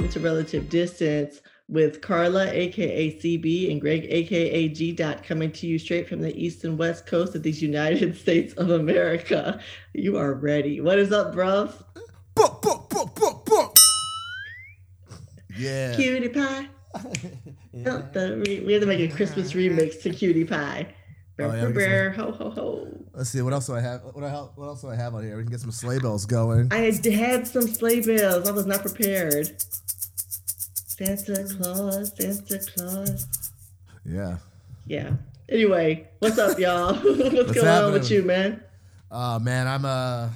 welcome to Relative Distance with Carla, aka CB, and Greg, aka G. Dot, coming to you straight from the east and west coast of these United States of America. You are ready. What is up, bruv? Book, book, book, book, book. Yeah. Cutie pie. Oh, the re- we have to make a Christmas remix to Cutie Pie. Oh, yeah, Brr, we brr, can brr, ho ho ho. Let's see what else do I have. What, I, what else do I have on here? We can get some sleigh bells going. I had some sleigh bells. I was not prepared. Santa Claus, Santa Claus. Yeah. Yeah. Anyway, what's up, y'all? what's, going on with you, man? Uh man, I'm uh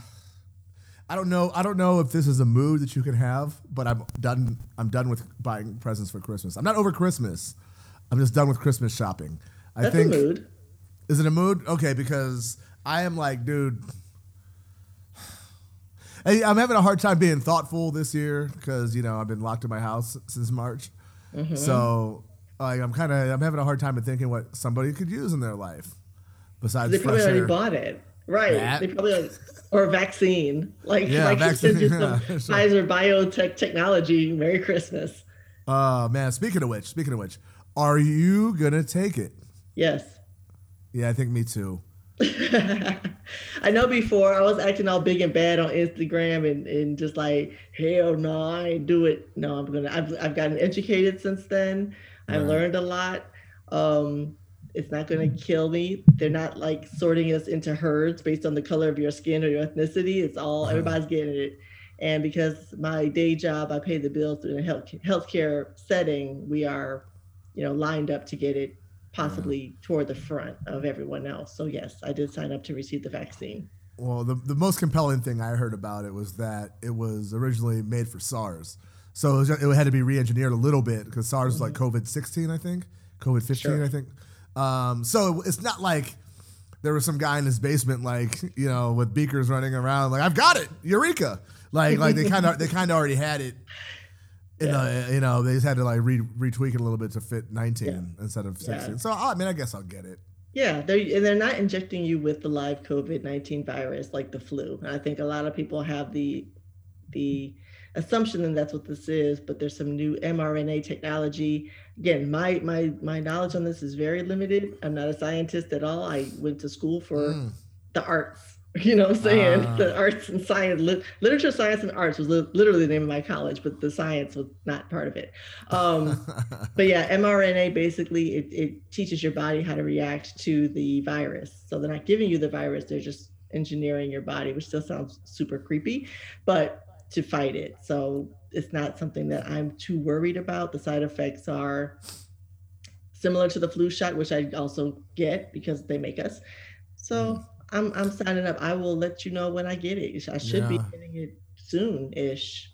I don't know. I don't know if this is a mood that you can have, but I'm done. I'm done with buying presents for Christmas. I'm not over Christmas. I'm just done with Christmas shopping. I That's think a mood. Is it a mood? Okay, because I am like, dude. Hey, I'm having a hard time being thoughtful this year because you know I've been locked in my house since March, Mm-hmm. so like I'm kind of I'm having a hard time of thinking what somebody could use in their life besides They probably already bought it. Right. That. They probably like, or a vaccine. Like, Yeah, like vaccine, you some yeah, sure. Pfizer BioNTech technology. Merry Christmas. Uh man, speaking of which, speaking of which, are you gonna take it? Yes. Yeah, I think me too. I know before I was acting all big and bad on Instagram and, and just like, hell no, I ain't do it. No, I'm gonna I've I've gotten educated since then. I've learned a lot. Um it's not gonna kill me. They're not like sorting us into herds based on the color of your skin or your ethnicity. It's all Uh-huh. everybody's getting it. And because my day job, I pay the bills through a health healthcare setting, we are, you know, lined up to get it possibly toward the front of everyone else. So yes, I did sign up to receive the vaccine. Well, the, the most compelling thing I heard about it was that it was originally made for SARS. So it, was, it had to be re engineered a little bit because SARS was like COVID 16, I think. COVID 15, Sure. I think. Um, so it's not like there was some guy in his basement, like, you know, with beakers running around, like, I've got it, Eureka. Like, like they kind of they kind of already had it. In Yeah. a, you know, they just had to like re- retweak it a little bit to fit 19 Yeah. instead of 16. Yeah. So, I mean, I guess I'll get it. Yeah, they're and they're not injecting you with the live COVID nineteen virus like the flu. And I think a lot of people have the the assumption that that's what this is, but there's some new mRNA technology. Again, my my my knowledge on this is very limited. I'm not a scientist at all. I went to school for Mm. the arts. You know what I'm saying? Ah. The arts and science, lit, literature, science, and arts was li- literally the name of my college, but the science was not part of it. Um, but yeah, mRNA basically it, it teaches your body how to react to the virus. So they're not giving you the virus; they're just engineering your body, which still sounds super creepy, but to fight it. So it's not something that I'm too worried about. The side effects are similar to the flu shot, which I also get because they make us. So I'm I'm signing up. I will let you know when I get it. I should be getting it soon-ish.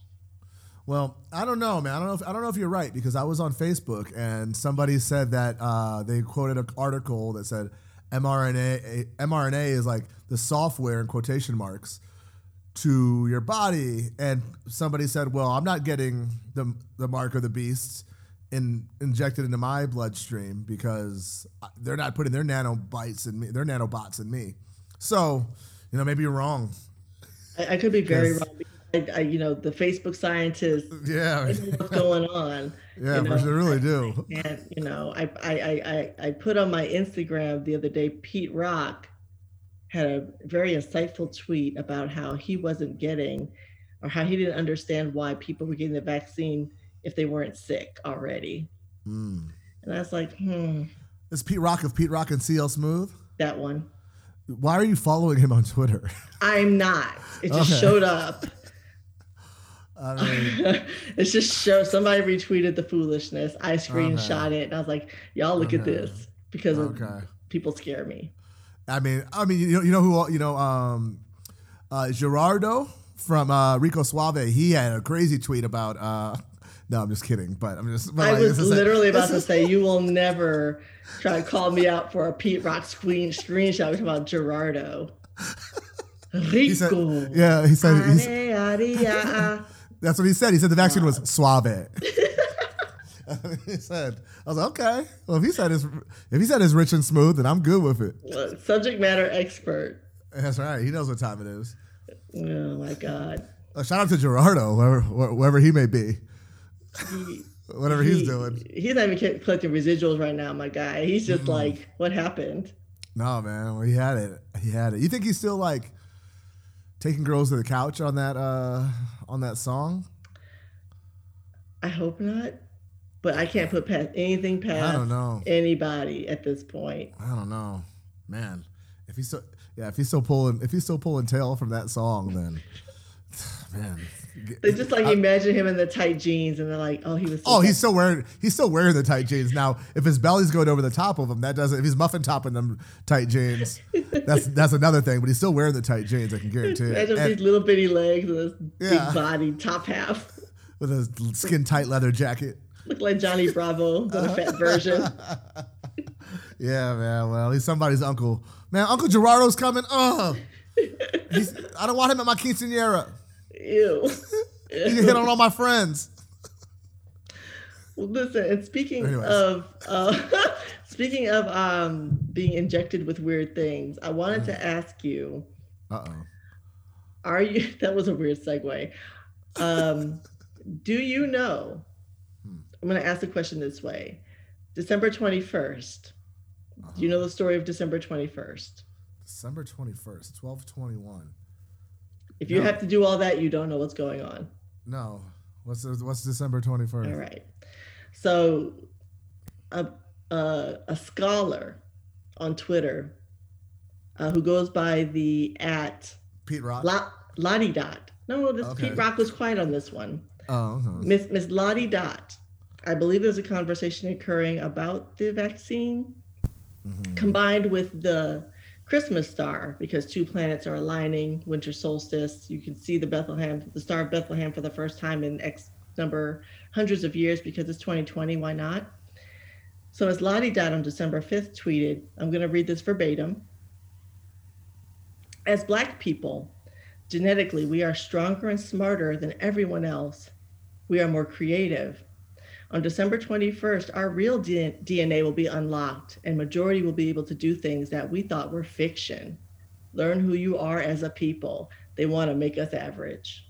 Well, I don't know, man. I don't know. If, I don't know if you're right because I was on Facebook and somebody said that uh, they quoted an article that said mRNA mRNA is like the software in quotation marks to your body, and somebody said, "Well, I'm not getting the the mark of the beast." In, injected into my bloodstream because they're not putting their nanobites in me, their nanobots in me. So, you know, maybe you're wrong. I, I could be very wrong. I, I, you know, the Facebook scientists Yeah, what's going on. yeah, you know, they really do. And you know, I, I I I I put on my Instagram the other day. Pete Rock had a very insightful tweet about how he wasn't getting, or how he didn't understand why people were getting the vaccine if they weren't sick already. Mm. And I was like, hmm, Is Pete Rock of Pete Rock and CL Smooth. that one. Why are you following him on Twitter? I'm not. It just Okay. showed up. I mean, it's just show somebody retweeted the foolishness. I screenshot it and I was like, y'all look at this because okay. people scare me. I mean, I mean, you know, you know who, you know, um, uh, Gerardo from uh, Rico Suave. He had a crazy tweet about. Uh, no, I'm just kidding, but I'm just. But I like, was literally about to is- say, you will never try to call me out for a Pete Rock screen screenshot talking about Gerardo. He said, Rico. yeah, he said. He's, Ade, ade, ah, that's what he said. He said the vaccine was suave. he said, I was like, okay. Well, if he said it's if he said it's rich and smooth, then I'm good with it. Subject matter expert. That's right. He knows what time it is. Oh my God. Uh, shout out to Gerardo, wherever, wherever he may be. He, Whatever he- he's doing. He's not even collecting residuals right now, my guy. He's just Mm-mm. like, what happened? No, man. Well, he had it. He had it. You think he's still like taking girls to the couch on that uh on that song? I hope not, but I can't put past anything past I don't know. anybody at this point. I don't know, man. If he's still, yeah, if he's still pulling, if he's still pulling tail from that song, then man. They just like imagine him in the tight jeans, and they're like, "Oh, he was." So Oh, he's still wearing he's still wearing the tight jeans now. If his belly's going over the top of him, that doesn't. If he's muffin topping them tight jeans, that's that's another thing. But he's still wearing the tight jeans. I can guarantee it. Imagine And these little bitty legs and this Yeah. big body top half. with a skin tight leather jacket. Look like Johnny Bravo, the Uh-huh. fat version. Yeah, man. Well, he's somebody's uncle. Man, Uncle Gerardo's coming. Oh, I don't want him at my quinceanera. Ew. Can hit on all my friends. Well, listen, and speaking Anyways. of uh, speaking of um, being injected with weird things, I wanted Mm. to ask you: Uh oh. Are you? That was a weird segue. Um, do you know? Hmm. I'm going to ask the question this way: December 21st. Do you know the story of December 21st? December twenty first, twelve twenty one. If you No. have to do all that, you don't know what's going on. No, what's what's December twenty first? All right. So, a, a, a scholar on Twitter uh, who goes by the at Pete Rock. La, Lottie Dot. No, this Okay. Pete Rock was quiet on this one. oh, okay. Miss Miss Lottie Dot. I believe there's a conversation occurring about the vaccine Mhm. combined with the Christmas star because two planets are aligning, winter solstice. You can see the Bethlehem, the star of Bethlehem for the first time in X number hundreds of years because it's 2020. Why not? So as Lottie Dot on December 5th tweeted, I'm going to read this verbatim. As Black people, genetically, we are stronger and smarter than everyone else. We are more creative. On December 21st, our real DNA will be unlocked, and majority will be able to do things that we thought were fiction. Learn who you are as a people. They want to make us average.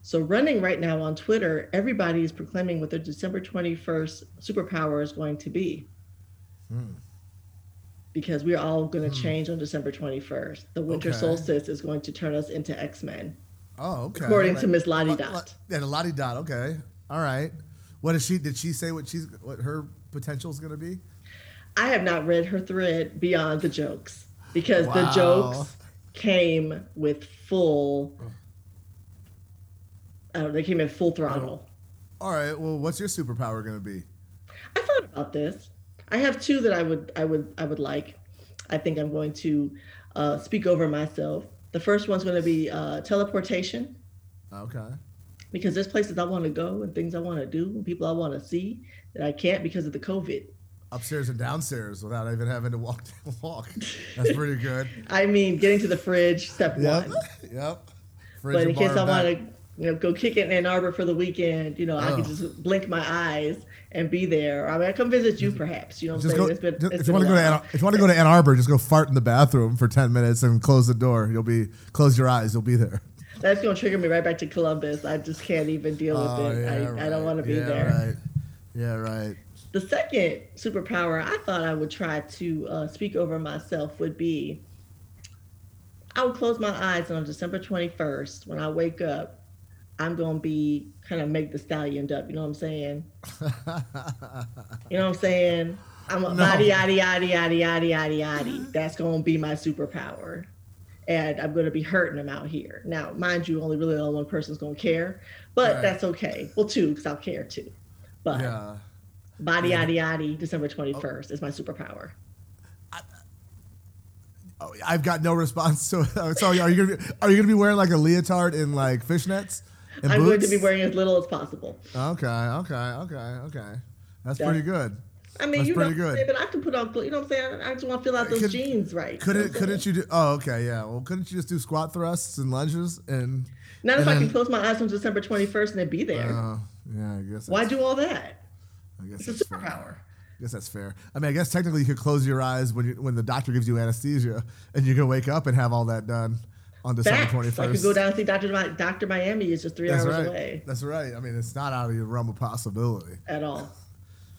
So, running right now on Twitter, everybody is proclaiming what their December 21st superpower is going to be. Hmm. Because we're all going to Hmm. change on December 21st. The winter Okay. solstice is going to turn us into X Men, Oh, okay. according to Like- Miss Lottie Lo- Dot. lo- Yeah, the Lottie Dot. Okay. All right. What is she? Did she say what she's what her potential is going to be? I have not read her thread beyond the jokes because the jokes came with full. I don't they came in full throttle. All right. Well, what's your superpower going to be? I thought about this. I have two that I would I would I would like. I think I'm going to uh, speak over myself. The first one's going to be uh, teleportation Okay. Because there's places I want to go and things I want to do and people I want to see that I can't because of the COVID. Upstairs and downstairs without even having to walk. walk. That's pretty good. I mean, getting to the fridge, step Yep. one. Yep. Fridge but in case I want to, you know, go kick it in Ann Arbor for the weekend, you know, I can just blink my eyes and be there. I mean, I come visit you, perhaps. You know, what I'm Just saying go. Been- just- if you want to go to. Ann, if you want to go to Ann Arbor, just go fart in the bathroom for ten minutes and close the door. You'll be close your eyes. You'll be there. That's gonna trigger me right back to Columbus. I just can't even deal with Oh, it. I, I don't want to be yeah, there. Right. Yeah. Right. The second superpower I thought I would try to uh, speak over myself would be I would close my eyes and on December 21st when I wake up, I'm gonna be kind of Megan Thee Stallion up. You know what I'm saying? You know what I'm saying? I'm a No. yaddy yaddy yaddy yaddy yaddy yaddy yaddy. That's gonna be my superpower. And I'm gonna be hurting them out here. Now, mind you, only really only one person's gonna care, but Right. that's okay. Well, two, because I'll care too. But yeah. body Yeah. yaddy yaddy, December 21st is my superpower. Oh, I've got no response to it. So are you gonna be, are you gonna be wearing like a leotard in like fishnets? And I'm going to be wearing as little as possible. Okay, okay, okay, okay. That's Yeah. pretty good. I mean, That's you know, good. but I can put on, you know what I'm saying? I just want to fill out those Could- jeans right. Couldn't you know what I'm couldn't you do? Oh, okay, yeah. Well, couldn't you just do squat thrusts and lunges and? Not if and I can close my eyes on December 21st and then be there. Uh, yeah, I guess. Why do all that? I guess It's a fair. superpower. I guess that's fair. I mean, I guess technically you could close your eyes when you, when the doctor gives you anesthesia, and you can wake up and have all that done. on December twenty first. I could go down and see Doctor Mi- Doctor Miami is just three That's hours right. away That's right. I mean, it's not out of your realm of possibility. at all,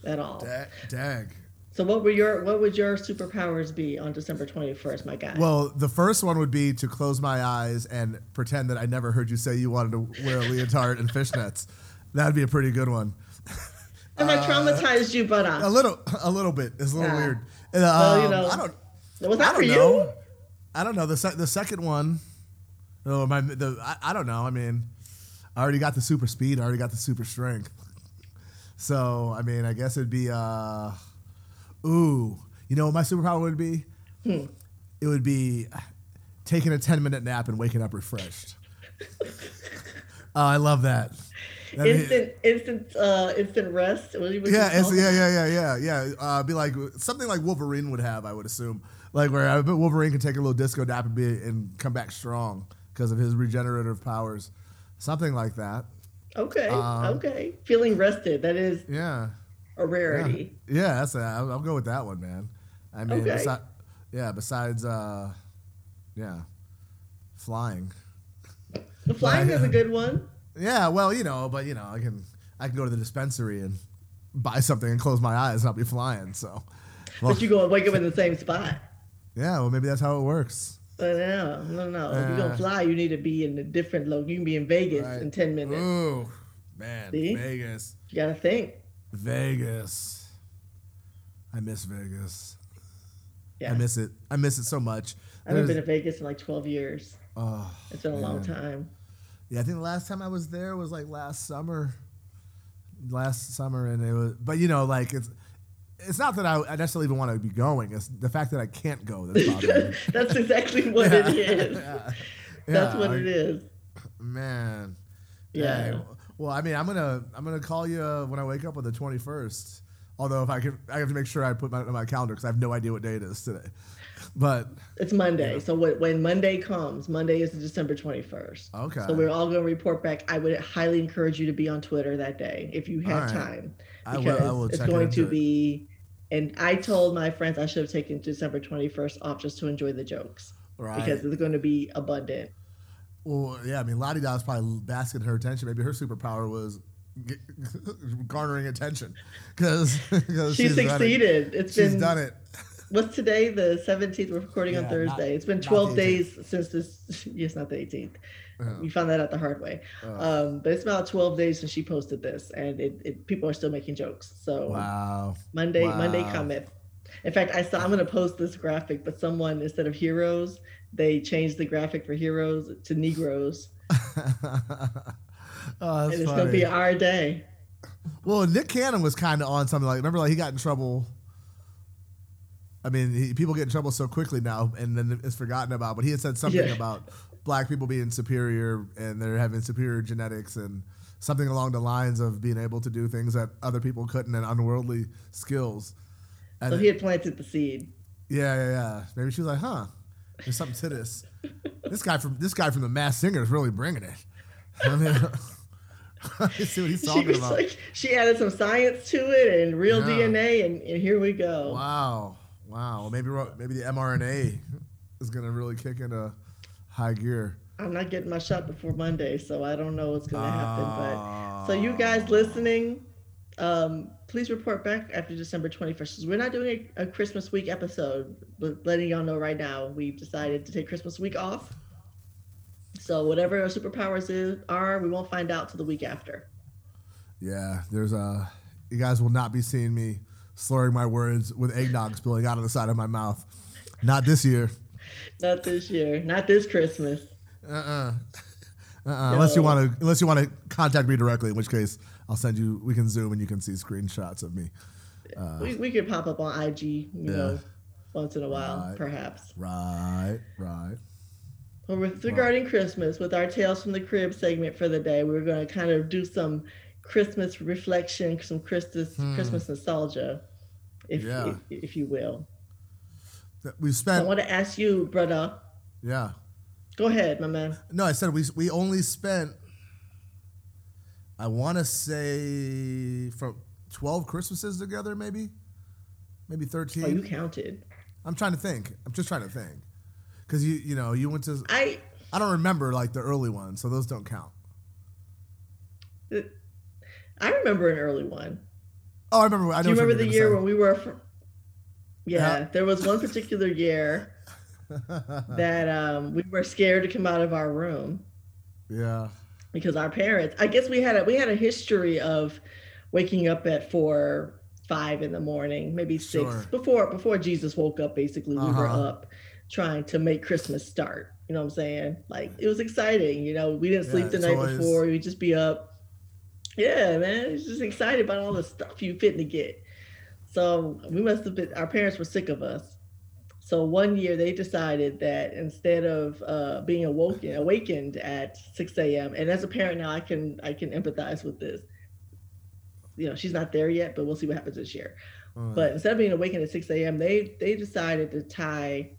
at all. Dag. dag. So what were your what would your superpowers be on December twenty first, my guy? Well, the first one would be to close my eyes and pretend that I never heard you say you wanted to wear a leotard and fishnets. That'd be a pretty good one. Have I traumatized you, but A uh, little, a little bit. It's a little Yeah. weird. And, Well, you um, know, I don't. was I that for don't you? know. I don't know. The se- the second one, oh my, the I, I don't know. I mean, I already got the super speed. I already got the super strength. So I mean, I guess it'd be uh, ooh, you know what my superpower would be? Hmm. It would be taking a ten minute nap and waking up refreshed. oh, I love that. That'd be- Instant, instant, uh, instant rest. What do you- what yeah, yeah, yeah, yeah, yeah, yeah. Uh, be like something like Wolverine would have, I would assume. Like where I bet Wolverine can take a little disco nap and be and come back strong because of his regenerative powers, something like that. Okay, Um, okay. Feeling rested. That is Yeah, a rarity. yeah. That's a, I'll, I'll go with that one, man. I mean, Okay. besi- yeah. Besides, uh, yeah, flying. The flying is a good one. Yeah, well, you know, but you know, I can I can go to the dispensary and buy something and close my eyes and I'll be flying. So, well, But you go and wake up in the same spot. yeah, well, maybe that's how it works. But no, no, no. if you're Uh, gonna fly, you need to be in a different location. You can be in Vegas Right. in ten minutes. Ooh, man, See? Vegas, You gotta think. Vegas. I miss Vegas. Yeah, I miss it. I miss it so much. I haven't been There's- to Vegas in like twelve years. oh, It's been a long time. Yeah, I think the last time I was there was like last summer. Last summer, and it was, but you know, like it's, it's not that I, I necessarily even want to be going. It's the fact that I can't go that's. That's exactly what it is. Yeah. That's Yeah, what like, it is. Man. Yeah. Dang. Well, I mean, I'm gonna I'm gonna call you uh, when I wake up on the 21st. Although if I can, I have to make sure I put my on my calendar because I have no idea what day it is today. But It's Monday. So when, when Monday comes, Monday is December 21st. okay, So we're all going to report back. I would highly encourage you to be on Twitter that day if you have right. time. I Because will. I will it's going to it. be, and I told my friends I should have taken December 21st off just to enjoy the jokes right. because it's going to be abundant. well, yeah. I mean, Lottie Dot's probably basking her attention. Maybe her superpower was garnering attention because She succeeded. It's She's been, done it. what's today? The 17th. We're recording on Thursday. not- it's been 12 days since this. Yes, not the 18th. We found that out the hard way. Oh. Um, but it's about 12 days since she posted this, and it, it people are still making jokes. So wow. Monday, Monday Wow. cometh. In fact, I saw I'm gonna post this graphic, but someone instead of heroes, they changed the graphic for heroes to Negroes, oh, that's and it's funny. gonna be our day. Well, Nick Cannon was kind of on something like. Remember, like he got in trouble. I mean, he, people get in trouble so quickly now, and then it's forgotten about. But he had said something Yeah. about black people being superior and they're having superior genetics and something along the lines of being able to do things that other people couldn't and unworldly skills. And So he had planted the seed. yeah, yeah, yeah. Maybe she was like, "Huh, there's something to this." this guy from this guy from the Masked Singer is really bringing it. I mean, see what he's She talking about. like, she added some science to it and real Yeah. DNA, and, and here we go. Wow, wow. Maybe maybe the mRNA is gonna really kick into high gear. I'm not getting my shot before Monday, so I don't know what's gonna happen. Ah. But so you guys listening, um, please report back after December 21st. We're not doing a, a Christmas week episode, but letting y'all know right now, we've decided to take Christmas week off. So whatever our superpowers is, are, we won't find out till the week after. Yeah, there's a. You guys will not be seeing me slurring my words with eggnog spilling out of the side of my mouth. Not this year. Not this year, not this Christmas. Uh uh-uh. uh. Unless you want to, unless you want to contact me directly, in which case I'll send you. We can zoom and you can see screenshots of me. we, we could pop up on IG, you know, once in a while, Right. perhaps. Right, right. Well, with regarding Christmas, with our Tales from the Crib segment for the day, we're going to kind of do some Christmas reflection, some Christmas Christmas nostalgia, if, Hmm. Yeah. if if you will. We spent. I want to ask you, brother. Yeah. Go ahead, my man. No, I said we we only spent. I want to say from twelve Christmases together, maybe, maybe thirteen. Oh, you counted. I'm trying to think. I'm just trying to think, because you you know you went to I I don't remember like the early ones, so those don't count. I remember an early one. Oh, I remember. I Do you remember the year when we were? Fr- yeah, there was one particular year that um, we were scared to come out of our room. Yeah. Because our parents, I guess we had a we had a history of waking up at four, five in the morning, maybe six sure. before before Jesus woke up. Basically, we uh-huh. were up trying to make Christmas start. You know what I'm saying? Like it was exciting. You know, we didn't yeah, sleep the night always... before. We'd just be up. Yeah, man, it's just excited about all the stuff you fitting to get. So we must have been. Our parents were sick of us. So one year they decided that instead of uh, being awoken, awakened at 6 a.m. and as a parent now, I can I can empathize with this. You know, she's not there yet, but we'll see what happens this year. Mm. But instead of being awakened at 6 a.m., they they decided to tie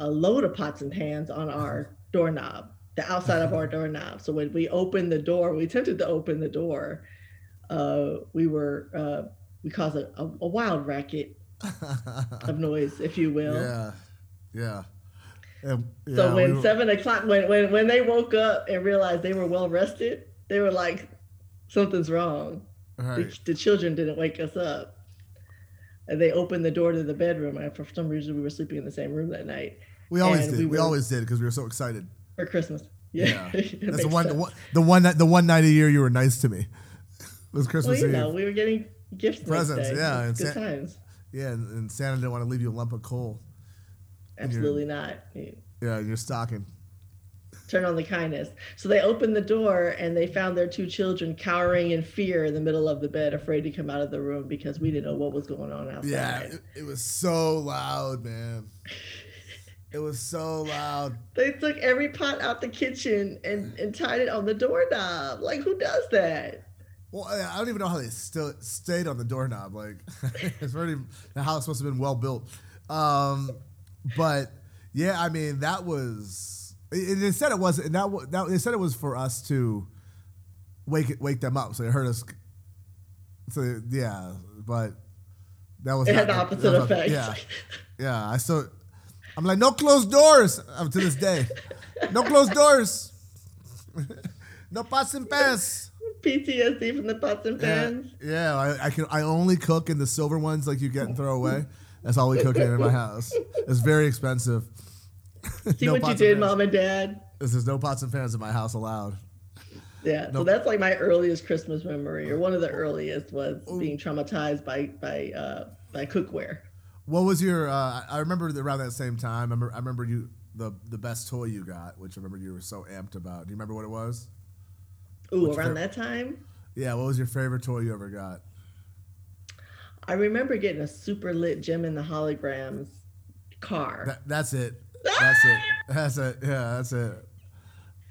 a load of pots and pans on our doorknob, the outside of our doorknob. So when we opened the door, we attempted to open the door. Uh, we were uh, we caused a, a, a wild racket of noise, if you will. Yeah, yeah. And, yeah so when we were... seven o'clock, when, when when they woke up and realized they were well rested, they were like, "Something's wrong." Right. The, the, children didn't wake us up, and they opened the door to the bedroom. And for some reason, we were sleeping in the same room that night. We always did. We, we always did because we were so excited for Christmas. Yeah, yeah. that's the one, the one, the one, the one night a year you were nice to me. It was Christmas well, you Eve. know, we were getting gifts, presents. Yeah, good San- times. Yeah, and, and, Santa didn't want to leave you a lump of coal. Absolutely not. Yeah, you're stocking. Turn on the kindness. So they opened the door and they found their two children cowering in fear in the middle of the bed, afraid to come out of the room because we didn't know what was going on outside. Yeah, it, it was so loud, man. It was so loud. They took every pot out the kitchen and, and tied it on the doorknob. Like, who does that? Well, I don't even know how they still stayed on the doorknob. Like, it's already the house must have been well built. Um, but yeah, I mean that was. It, it said it wasn't. That, that they said it was for us to wake wake them up. So it heard us. So yeah, but that was. It had the opposite effect. Yeah, yeah. I still. I'm like, no closed doors up to this day. No closed doors. no pots and pans. PTSD from the pots and pans. Yeah, yeah I, I, can. I only cook in the silver ones like you get and throw away. That's all we cook in in my house. It's very expensive. See no what you did, mom and dad. This is no pots and pans in my house allowed. Yeah, so that's like my earliest Christmas memory, or one of the earliest was being traumatized by by uh, by cookware. What was your? Uh, I remember around that same time. I remember, I remember you the the best toy you got, which I remember you were so amped about. Do you remember what it was? Ooh, What's around that time. Yeah, what was your favorite toy you ever got? I remember getting a super lit Jem and the Holograms car. That, that's it. That's it. That's it. Yeah, that's it.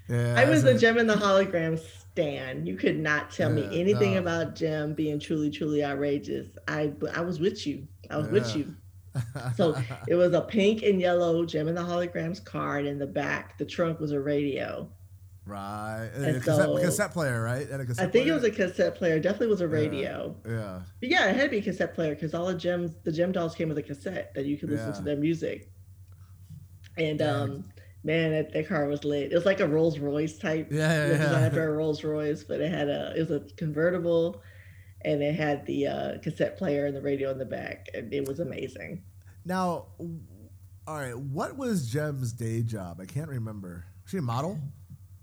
Yeah. I was a Jem and the Holograms stan. You could not tell yeah, me anything no. about Jem being truly, truly outrageous. I I was with you. I was yeah. with you. so it was a pink and yellow Jem and the Holograms card. In the back, the trunk was a radio. Right. And a cassette, so, cassette, player, right? And a cassette I think player? it was a cassette player. Definitely was a radio. Yeah. yeah. But yeah, it had to be a cassette player because all the Jems, the Jem dolls came with a cassette that you could listen yeah. to their music. And yeah. um, man, that, that, car was lit. It was like a Rolls Royce type. Yeah, yeah, yeah. After a Rolls Royce, but it had a it was a convertible, and it had the uh, cassette player and the radio in the back, and it was amazing. Now, all right, what was Jem's day job? I can't remember. Was she a model?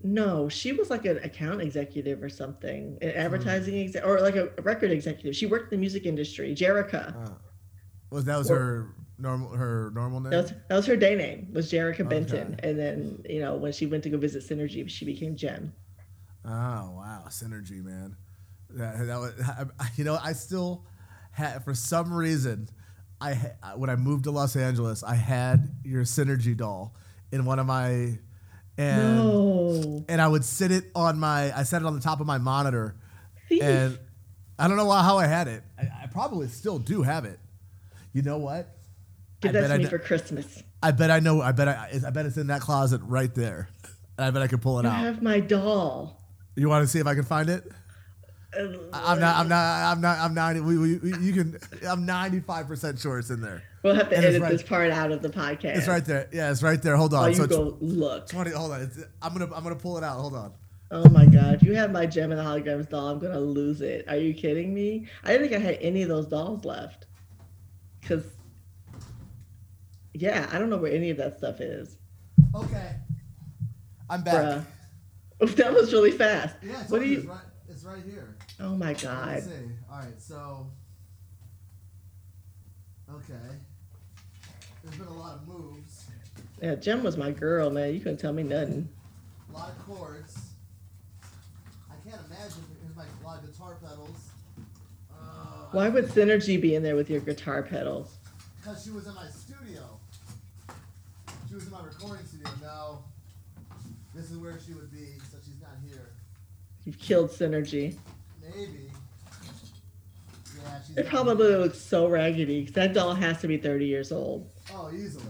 No, she was like an account executive or something, an hmm. advertising exec, or like a record executive. She worked in the music industry. Jerrica. Uh, was that was or, her normal her normal name? That was, that was her day name. Was Jerrica Benton, and then you know when she went to go visit Synergy, she became Jem. Oh wow, Synergy, man. That, that was you know I still had for some reason I when I moved to Los Angeles I had your Synergy doll in one of my and no. and I would sit it on my I set it on the top of my monitor, and I don't know how I had it. I, I, probably still do have it. You know what? Give I that to me for Christmas. I bet I know. I bet I, I bet it's in that closet right there. And I bet I can pull it you out. I have my doll. You want to see if I can find it? I'm not. I'm not. I'm not. I'm not. We, we, we you can. I'm 95 percent sure it's in there. We'll have to And edit right- this part out of the podcast. It's right there. Yeah, it's right there. Hold on. You it's go look. 20. Hold on. It's, I'm gonna. I'm gonna pull it out. Hold on. Oh my god! If you have my Jem and the Holograms doll, I'm gonna lose it. Are you kidding me? I didn't think I had any of those dolls left. Cause, yeah, I don't know where any of that stuff is. Okay. I'm back. Bruh. That was really fast. Yeah. What do you? It's right, it's right here. Oh my Let's god! see. All right. So. Okay. There's been a lot of moves. Yeah, Jem was my girl, man. You couldn't tell me nothing. A lot of chords. I can't imagine. Here's my a lot of guitar pedals. Uh, Why would Synergy be in there with your guitar pedals? Because she was in my studio. She was in my recording studio. Now, this is where she would be, so she's not here. You've killed Synergy. Maybe. Yeah, she's. It not probably looks so raggedy. 'cause That doll has to be 30 years old. Oh, easily.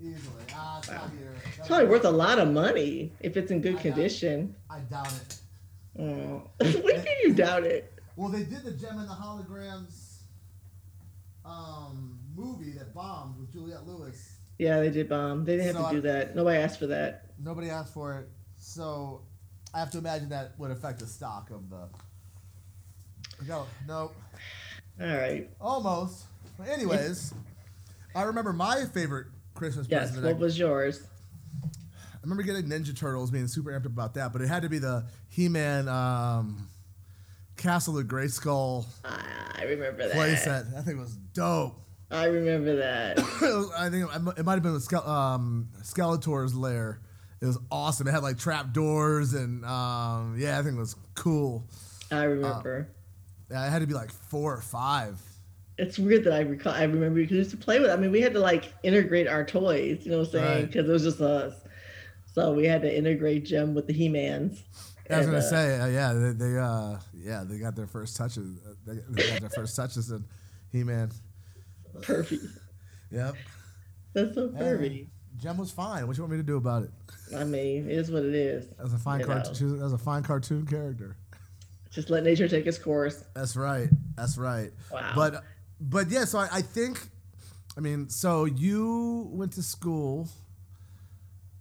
Easily. Ah, it's not here. It's probably worth a lot of money if it's in good condition. I doubt it. Oh. what do you doubt it? Well, they did the Jem and the Holograms um, movie that bombed with Juliette Lewis. Yeah, they did bomb. They didn't have So to do I- that. Nobody asked for that. Nobody asked for it, so I have to imagine that would affect the stock of the. No, nope. All right. Almost. Anyways, I remember my favorite Christmas Yes. present. What I, was yours? I remember getting Ninja Turtles, being super amped up about that, but it had to be the He-Man um, Castle of Grayskull Ah, I remember that. playset. That thing was dope. I remember that. I think it it might have been with Ske- um, Skeletor's lair. It was awesome. It had like trap doors and um, yeah, I think it was cool. I remember. Yeah, it had to be like four or five. it's weird that I recall. I remember because we used to play with. I mean, we had to like integrate our toys. You know what I'm saying? Right. Because it was just us. So we had to integrate Jem with the He-Mans. I was And, gonna uh, say, uh, yeah, they, they, uh, yeah, they got their first touches. Uh, they, they got their first touches in He-Man. Perfect. Yep. That's so pervy. Jem was fine. What do you want me to do about it? I mean, it is what it is. That was a fine cartoon. know. She was, that was a fine cartoon character. Just let nature take its course. That's right. That's right. Wow. But but yeah, so I, I think I mean, so you went to school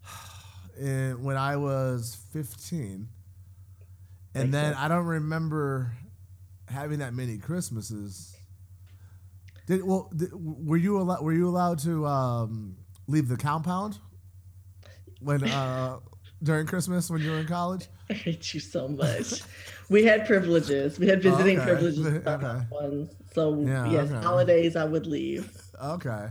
in, when I was 15. And then. I don't remember having that many Christmases. Did well did, were you allowed were you allowed to um, leave the compound when uh, during Christmas when you were in college? I hate you so much. we had privileges. We had visiting Okay. privileges. Okay. Ones. So Yeah, yes, okay. holidays I would leave. Okay.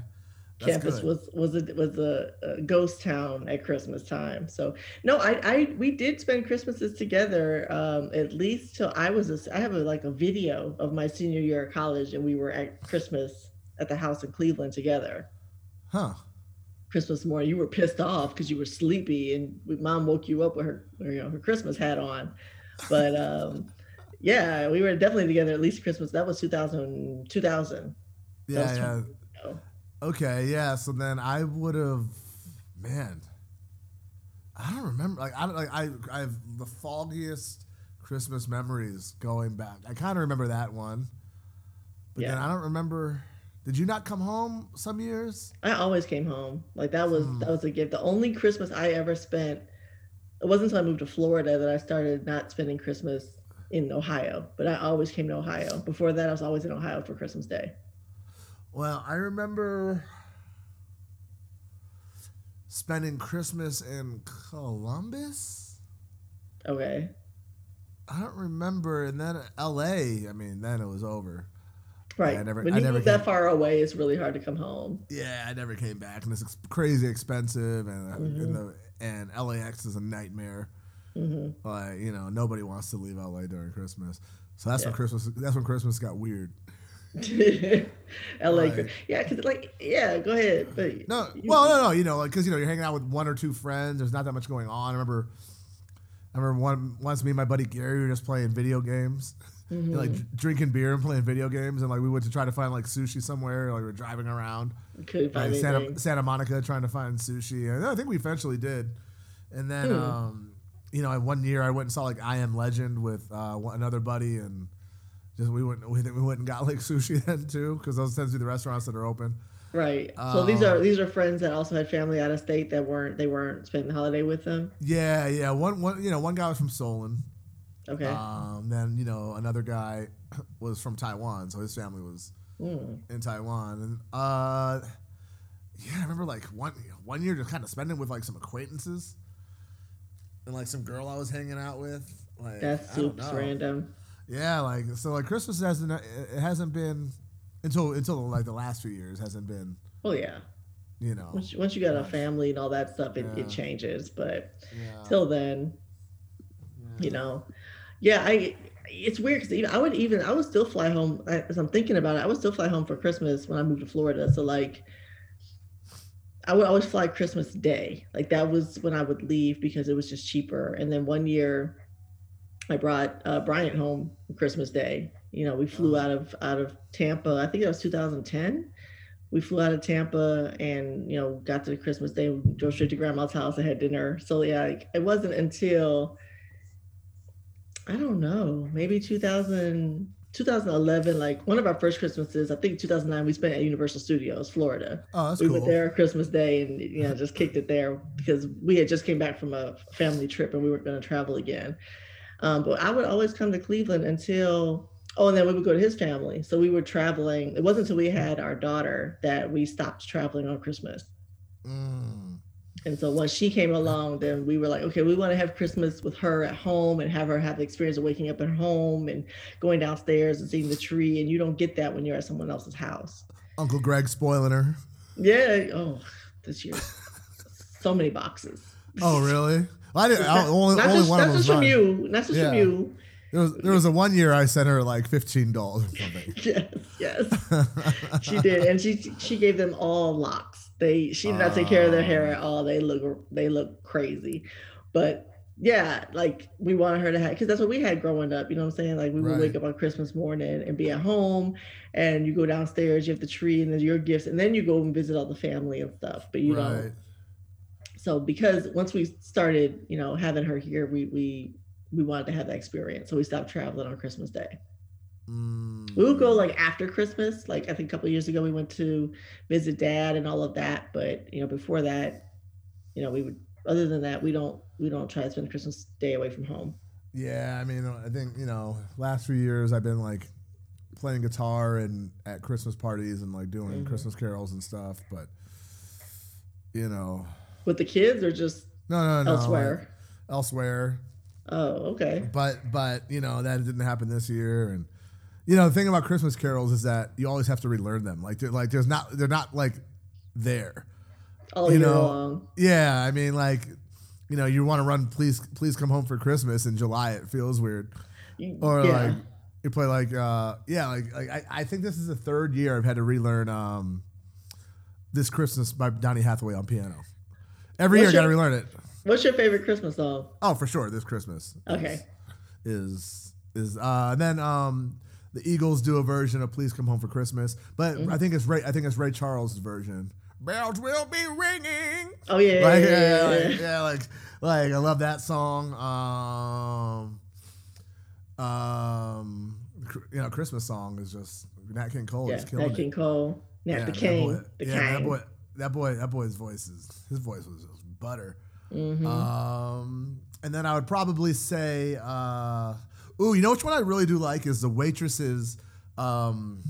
That's Campus good. was was a was a, a ghost town at Christmas time. So no, I I we did spend Christmases together um, at least till I was a, I have a, like a video of my senior year of college and we were at Christmas at the house in Cleveland together. Huh. Christmas morning, you were pissed off because you were sleepy, and mom woke you up with her, you know, her Christmas hat on. But um, yeah, we were definitely together at least Christmas. That was 2000. 2000. Yeah, yeah. Okay, yeah. So then I would have, man. I don't remember. Like I don't like I I have the foggiest Christmas memories going back. I kind of remember that one, but then I don't remember. Did you not come home some years? I always came home. Like that was Hmm. that was a gift. The only Christmas I ever spent. It wasn't until I moved to Florida that I started not spending Christmas in Ohio. But I always came to Ohio. Before that, I was always in Ohio for Christmas Day. Well, I remember spending Christmas in Columbus. Okay. I don't remember, and then L.A. I mean, then it was over. Right. I never- when I you never move that far away, it's really hard to come home. Yeah, I never came back, and it's ex- crazy expensive, and uh, Mhm. and, the, and LAX is a nightmare. hmm Like you know, nobody wants to leave LA during Christmas, so that's when Christmas. That's when Christmas got weird. LA. Right. Yeah, because like, yeah, go ahead. But No, you- well, no, no, you know, like because you know you're hanging out with one or two friends. There's not that much going on. I remember, I remember one once me and my buddy Gary were just playing video games, and, Mhm. like drinking beer and playing video games, and like we went to try to find like sushi somewhere. Like we were driving around. like Santa. Santa Monica trying to find sushi. And I think we eventually did. And then, Hmm. um, you know, one year I went and saw like I Am Legend with uh, another buddy, and just we went we, we went and got like sushi then too because those tend to be the restaurants that are open. Right. So these are Um, these are friends that also had family out of state that weren't they weren't spending the holiday with them. Yeah, yeah. One one you know one guy was from Solon. Okay. Um, then you know another guy was from Taiwan, so his family was Mm. in Taiwan, and uh, yeah, I remember like one one year just kind of spending with like some acquaintances, and like some girl I was hanging out with. Like That's super random. Yeah, like so like Christmas hasn't it hasn't been until until like the last few years hasn't been Well, yeah. you know Once, once you got a family and all that stuff, it, Yeah. it changes. But yeah, till then, you know, yeah, I. It's weird because I would even I would still fly home I- as I'm thinking about it. I would still fly home for Christmas when I moved to Florida. So like, I would always fly Christmas Day. Like that was when I would leave because it was just cheaper. And then one year, I brought uh, Bryant home Christmas Day. You know, we flew Oh. out of out of Tampa. I think that was 2010. We flew out of Tampa and you know got to the Christmas Day. We drove straight to Grandma's house and had dinner. So yeah, like, it wasn't until I don't know, maybe 2000, 2011, like one of our first Christmases. I think 2009. We spent at Universal Studios, Florida oh that's we cool. went there Christmas Day and you know just kicked it there because we had just came back from a family trip and we weren't going to travel again. Um, but I would always come to Cleveland until oh, and then we would go to his family. So we were traveling. It wasn't until we had our daughter that we stopped traveling on Christmas. Mm. And so once she came along, then we were like, okay, we want to have Christmas with her at home and have her have the experience of waking up at home and going downstairs and seeing the tree. And you don't get that when you're at someone else's house. Uncle Greg spoiling her. Yeah. Oh, this year, so many boxes. Oh really? I didn't. I, only not only just, one of not just from mine. you, not just Yeah. from you. There was there was a one year I sent her like fifteen dollars or something. Yes, yes, she did, and she she gave them all locks. They she did not take care of their hair at all. They look they look crazy, but yeah, like we wanted her to have because that's what we had growing up. You know what I'm saying? Like we would Right. wake up on Christmas morning and be at home, and you go downstairs, you have the tree and then your gifts, and then you go and visit all the family and stuff. But you right. don't. So because once we started, you know, having her here, we we we wanted to have that experience. So we stopped traveling on Christmas Day. Mm. We would go like after Christmas. Like I think a couple of years ago, we went to visit dad and all of that. But you know, before that, you know, we would. Other than that, we don't we don't try to spend Christmas Day away from home. Yeah, I mean, I think you know, last few years I've been like playing guitar and at Christmas parties and like doing Mhm. Christmas carols and stuff. But you know, With the kids or just no, no, no, elsewhere. like, elsewhere. Oh, okay. But but you know that didn't happen this year, and you know the thing about Christmas carols is that you always have to relearn them. Like they're like there's not they're not like there. All You year know, long. Yeah, I mean like. You know, you want to run "Please, Please Come Home for Christmas" in July. It feels weird. Or yeah. like you play like uh yeah like like I, I think this is the third year I've had to relearn um this Christmas by Donny Hathaway on piano. Every What's year I gotta relearn it. What's your favorite Christmas song? Oh, for sure, this Christmas. Okay. Is is uh and then um the Eagles do a version of Please Come Home for Christmas, but Mm-hmm. I think it's Ray I think it's Ray Charles' version. Bells will be ringing. Oh yeah, yeah, Like yeah, yeah, yeah, like, yeah. yeah, like like I love that song. Um, um, you know, Christmas song is just Nat King Cole Yeah, is killing Nat King it. Cole, Nat Yeah, the that King, boy- the yeah, that boy, that boy, that boy's voice is his voice was, was butter. Mhm. Um, and then I would probably say, uh, ooh, you know which one I really do like is the waitresses. Um,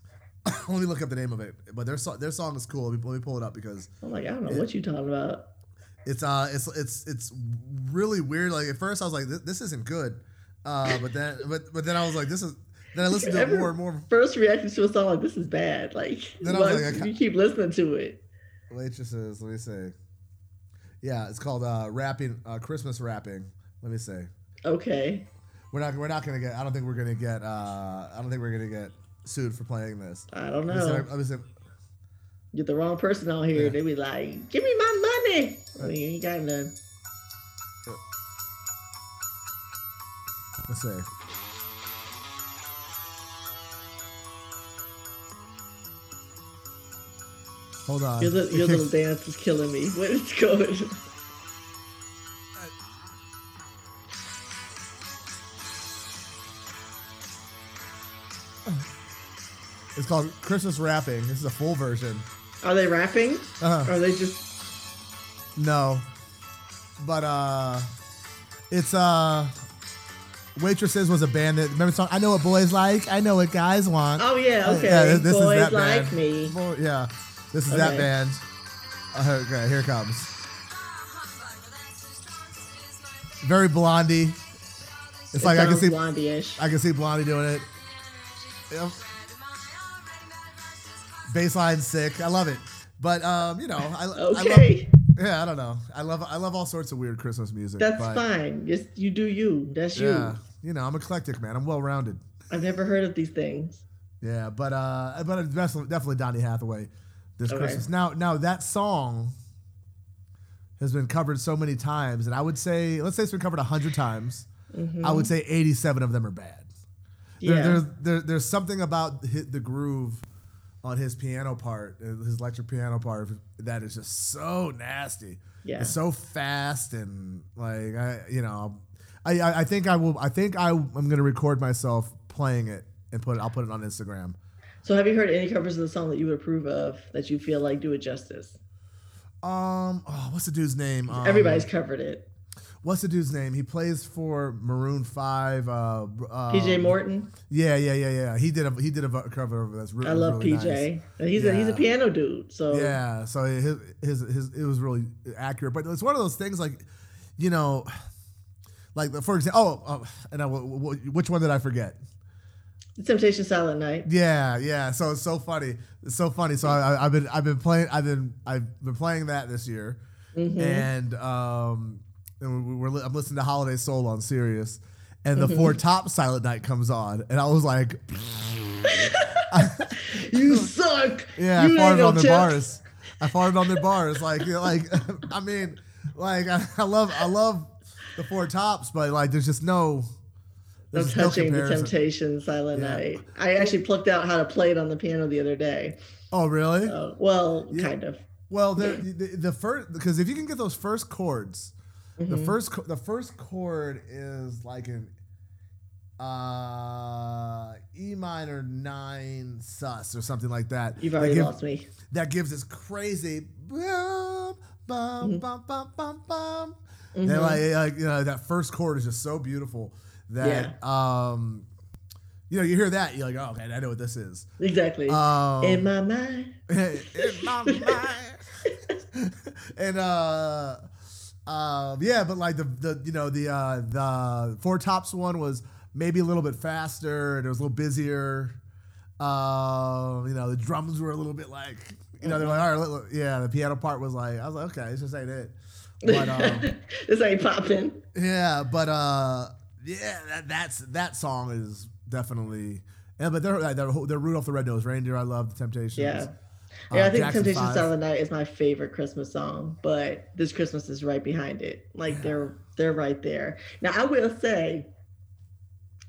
let me look up the name of it, but their song, their song is cool. Let me, let me pull it up because I'm like, I don't know what you're talking about. it's uh it's it's it's really weird. Like at first I was like, this, this isn't good, uh, but then but but then I was like, this is. Then I listened to it more and more. First reaction to a song like this is bad. Like, Then I was like, I you keep listening to it. Waitresses, let me say. Yeah, it's called uh, rapping, uh, Christmas wrapping. Let me say. Okay. We're not we're not gonna get. I don't think we're gonna get. Uh, I don't think we're gonna get sued for playing this. I don't Let me know. let me say- Get the wrong person out here, Yeah. they be like, "Give me my money." I mean, you ain't got none. Let's say. Hold on. Your, li- your little dance is killing me. What is going on? It's called Christmas Rapping. This is a full version. Are they rapping? Uh-huh. are they just. No. But uh it's uh Waitresses was a band that remember the song I know what boys like, I know what guys want. Oh yeah, okay. Yeah, this, this boys is that like band. me. Boy, yeah. This is that band. Okay, here it comes. Very blondie. It's It like I can see blondie-ish. I can see Blondie doing it. Yep. Baseline sick. I love it. But um, you know, I, I love Okay. yeah, I don't know. I love I love all sorts of weird Christmas music. That's fine. Just you do you. That's you. Yeah. You know, I'm eclectic, man. I'm well rounded. I've never heard of these things. Yeah, but uh but definitely Donny Hathaway this Okay. Christmas. Now now that song has been covered so many times, and I would say let's say it's been covered hundred times. I would say 87 of them are bad. Yeah. there's there, there's something about the groove on his piano part, uh, his electric piano part, that is just so nasty. Yeah. It's so fast and like I, you know, I, I I think I will. I think I I'm gonna record myself playing it and put it. I'll put it on Instagram. So have you heard any covers of the song that you would approve of that you feel like do it justice? Um, oh, what's the dude's name? Um, Everybody's covered it. What's the dude's name? He plays for Maroon Five. Uh, uh, PJ Morton. Yeah, yeah, yeah, yeah. He did a he did a cover of that's really. I love really PJ. nice. He's a he's a piano dude. So Yeah, so his, his his it was really accurate, but it's one of those things like, you know, like for example, oh, oh and I, which one did I forget? Temptation Silent Night. Yeah, yeah. So it's so funny. It's so funny. So I, I've been I've been playing I've been I've been playing that this year, and um, and we we're li- I'm listening to Holiday Soul on Sirius, and the Four Top Silent Night comes on, and I was like, You suck. Yeah, you I farted on their tips. bars. I farted on their bars. Like, you know, like I mean, like I, I love, I love the four tops, but like, there's just no, No there's no touching the comparison. Temptation Silent Yeah. Night. I actually plucked out how to play it on the piano the other day. Oh, really? Uh, well, kind of. Well, the, the the first because if you can get those first chords, Mm-hmm. the first the first chord is like an uh E minor nine sus or something like that. You've That already give- lost me. that gives this crazy bum, bum, bum, bum, bum, bum. And like, like, you know, that first chord is just so beautiful that um you know you hear that you're like oh okay I know what this is Exactly. um, In my mind. in my mind and uh uh yeah but like the the you know the uh the four tops one was maybe a little bit faster and it was a little busier um you know the drums were a little bit like you know they're like all right let- yeah the piano part was like i was like okay this just ain't it but um this ain't popping. yeah but uh yeah that, that's that song is definitely yeah but they're they're, they're rudolph the Red Nose reindeer i love the temptations Yeah. Uh, Yeah, I think Jackson Temptation Five. Silent Night is my favorite Christmas song, but this Christmas is right behind it. Like they're they're right there. Now I will say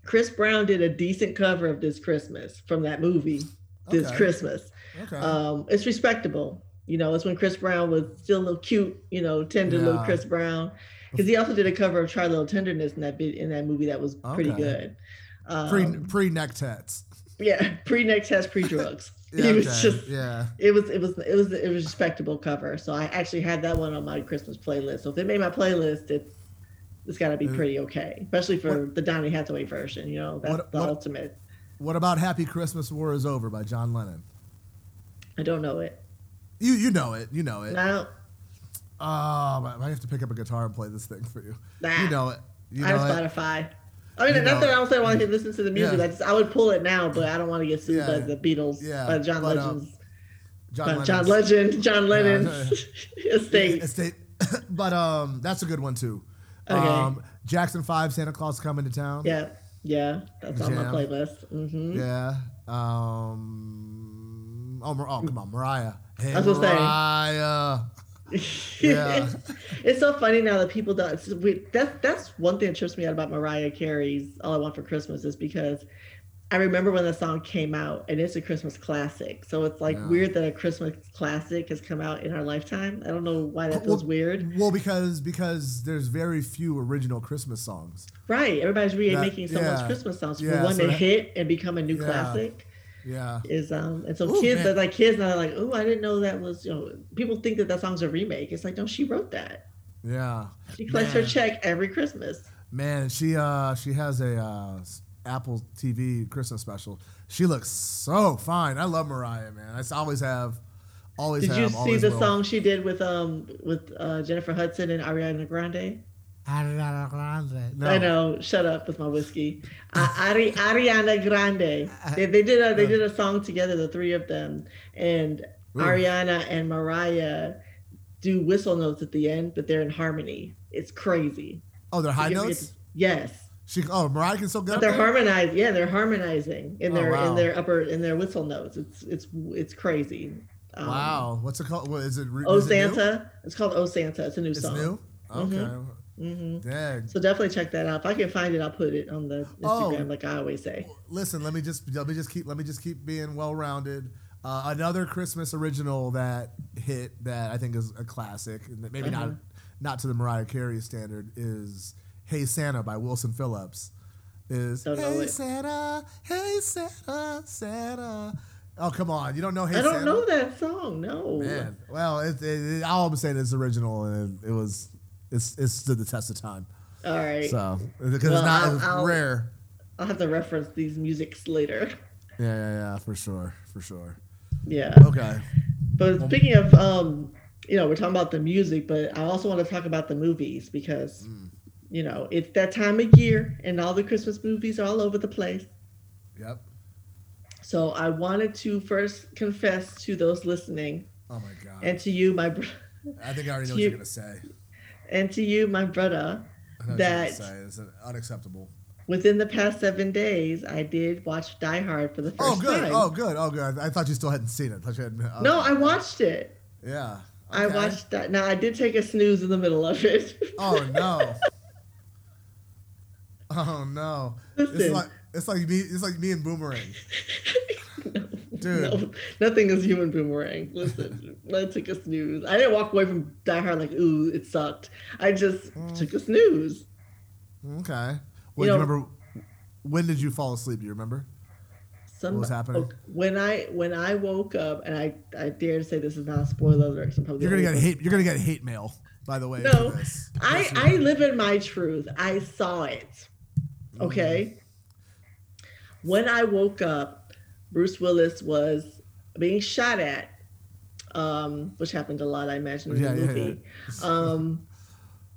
Chris Brown did a decent cover of this Christmas from that movie, This Okay. Christmas. okay Um, it's respectable. You know, it's when Chris Brown was still a little cute, you know, tender little Chris Brown. Because he also did a cover of Try Little Tenderness in that bit in that movie that was pretty Okay. good. Um, pre pre neck tats. yeah, pre neck tats, pre drugs. Yeah, he was okay. just yeah. it was it was it was it was a respectable cover. So I actually had that one on my Christmas playlist. So if they made my playlist, it's it's got to be Uh, pretty okay, especially for the Donny Hathaway version. You know, that's What- the what- ultimate. What about Happy Christmas War is Over by John Lennon? I don't know it. You you know it. You know it. Now Oh, but I might have to pick up a guitar and play this thing for you. Nah. You know it. You I have know it. Spotify. I mean, You not know that. I don't say I want to listen to the music. Yeah. I, just, I would pull it now, but I don't want to get sued Yeah. by the Beatles, Yeah, by John but, um, John, by John Legend, John Lennon's estate. estate. but um, that's a good one too. Okay. Um, Jackson Five, Santa Claus coming to town. Yeah, yeah, that's on my Jam. playlist. hmm Yeah. Um. Oh, oh, come on, Mariah. Hey, I was gonna say. Mariah. Yeah. it's so funny now that people don't. We, that's that's one thing that trips me out about Mariah Carey's "All I Want for Christmas" is because I remember when the song came out, and it's a Christmas classic. So it's like Yeah. weird that a Christmas classic has come out in our lifetime. I don't know why that feels Well- weird. Well, because because there's very few original Christmas songs. Right? Everybody's remaking so yeah. much Christmas songs for Yeah, one so to that- hit and become a new classic. Yeah. Is um and so Ooh, kids man. that like kids now are like, oh, I didn't know that was you know people think that that song's a remake. It's like no, she wrote that. Yeah. She collects her check every Christmas. Man, she uh she has a uh Apple TV Christmas special. She looks so fine. I love Mariah, man. I always have always Did have you see the will. song she did with um with uh, Jennifer Hudson and Ariana Grande? No. I know. Shut up with my whiskey. Uh, Ari, Ariana Grande. They, they did a they did a song together, the three of them, and Ooh. Ariana and Mariah do whistle notes at the end, but they're in harmony. It's crazy. Oh, they're high notes? to- yes, She oh Mariah can still get but they're harmonizing. Yeah, they're harmonizing in Oh, their wow. in their upper in their whistle notes. It's it's it's crazy. Um, Wow. What's it called? What is it? Oh is it new? Santa. It's called Oh Santa. It's a new It's song. new? Okay. Hmm Dang. So definitely check that out. If I can find it, I'll put it on the Oh. Instagram, like I always say. listen let me just let me just keep let me just keep being well rounded uh, another christmas original that hit that i think is a classic and that maybe not Uh-huh. not to the mariah carey standard is hey santa by wilson phillips is hey it. santa hey santa santa oh come on you don't know hey I don't santa know that song. No. man well it, it, all i'm saying is it's original and it, was it's it stood the test of time All right. so because Well, it's not I'll- it's I'll- rare I'll have to reference these musics later. yeah yeah yeah for sure for sure Yeah. okay But speaking of, um, you know, we're talking about the music, but I also want to talk about the movies because, Mm. you know, it's that time of year and all the Christmas movies are all over the place. yep So I wanted to first confess to those listening Oh my god! and to you, my br- I think I already know what you- you're gonna say. And to you, my brother. I know what you're that- It's unacceptable. Within the past seven days, I did watch Die Hard for the oh, first time. Oh good. time. Oh good. Oh good. I thought you still hadn't seen it. I thought you hadn't, okay. No, I watched it. Yeah. I watched that. Now I did take a snooze in the middle of it. Oh no. oh no. It's like it's like me. It's like me and Boomerang. Dude. No, nothing is human boomerang. Listen, I took a snooze. I didn't walk away from Die Hard like, ooh, it sucked. I just Mm. took a snooze. Okay. Well, You know- remember? When did you fall asleep? Do you remember? Some, What was happening? When I when I woke up, and I I dare to say this is not a spoiler alert. You're gonna get hate. You're gonna get hate mail. By the way. No. I, I live in my truth. I saw it. Okay. When I woke up, Bruce Willis was being shot at, um, which happened a lot, I imagine, in Yeah, the yeah, movie. Um,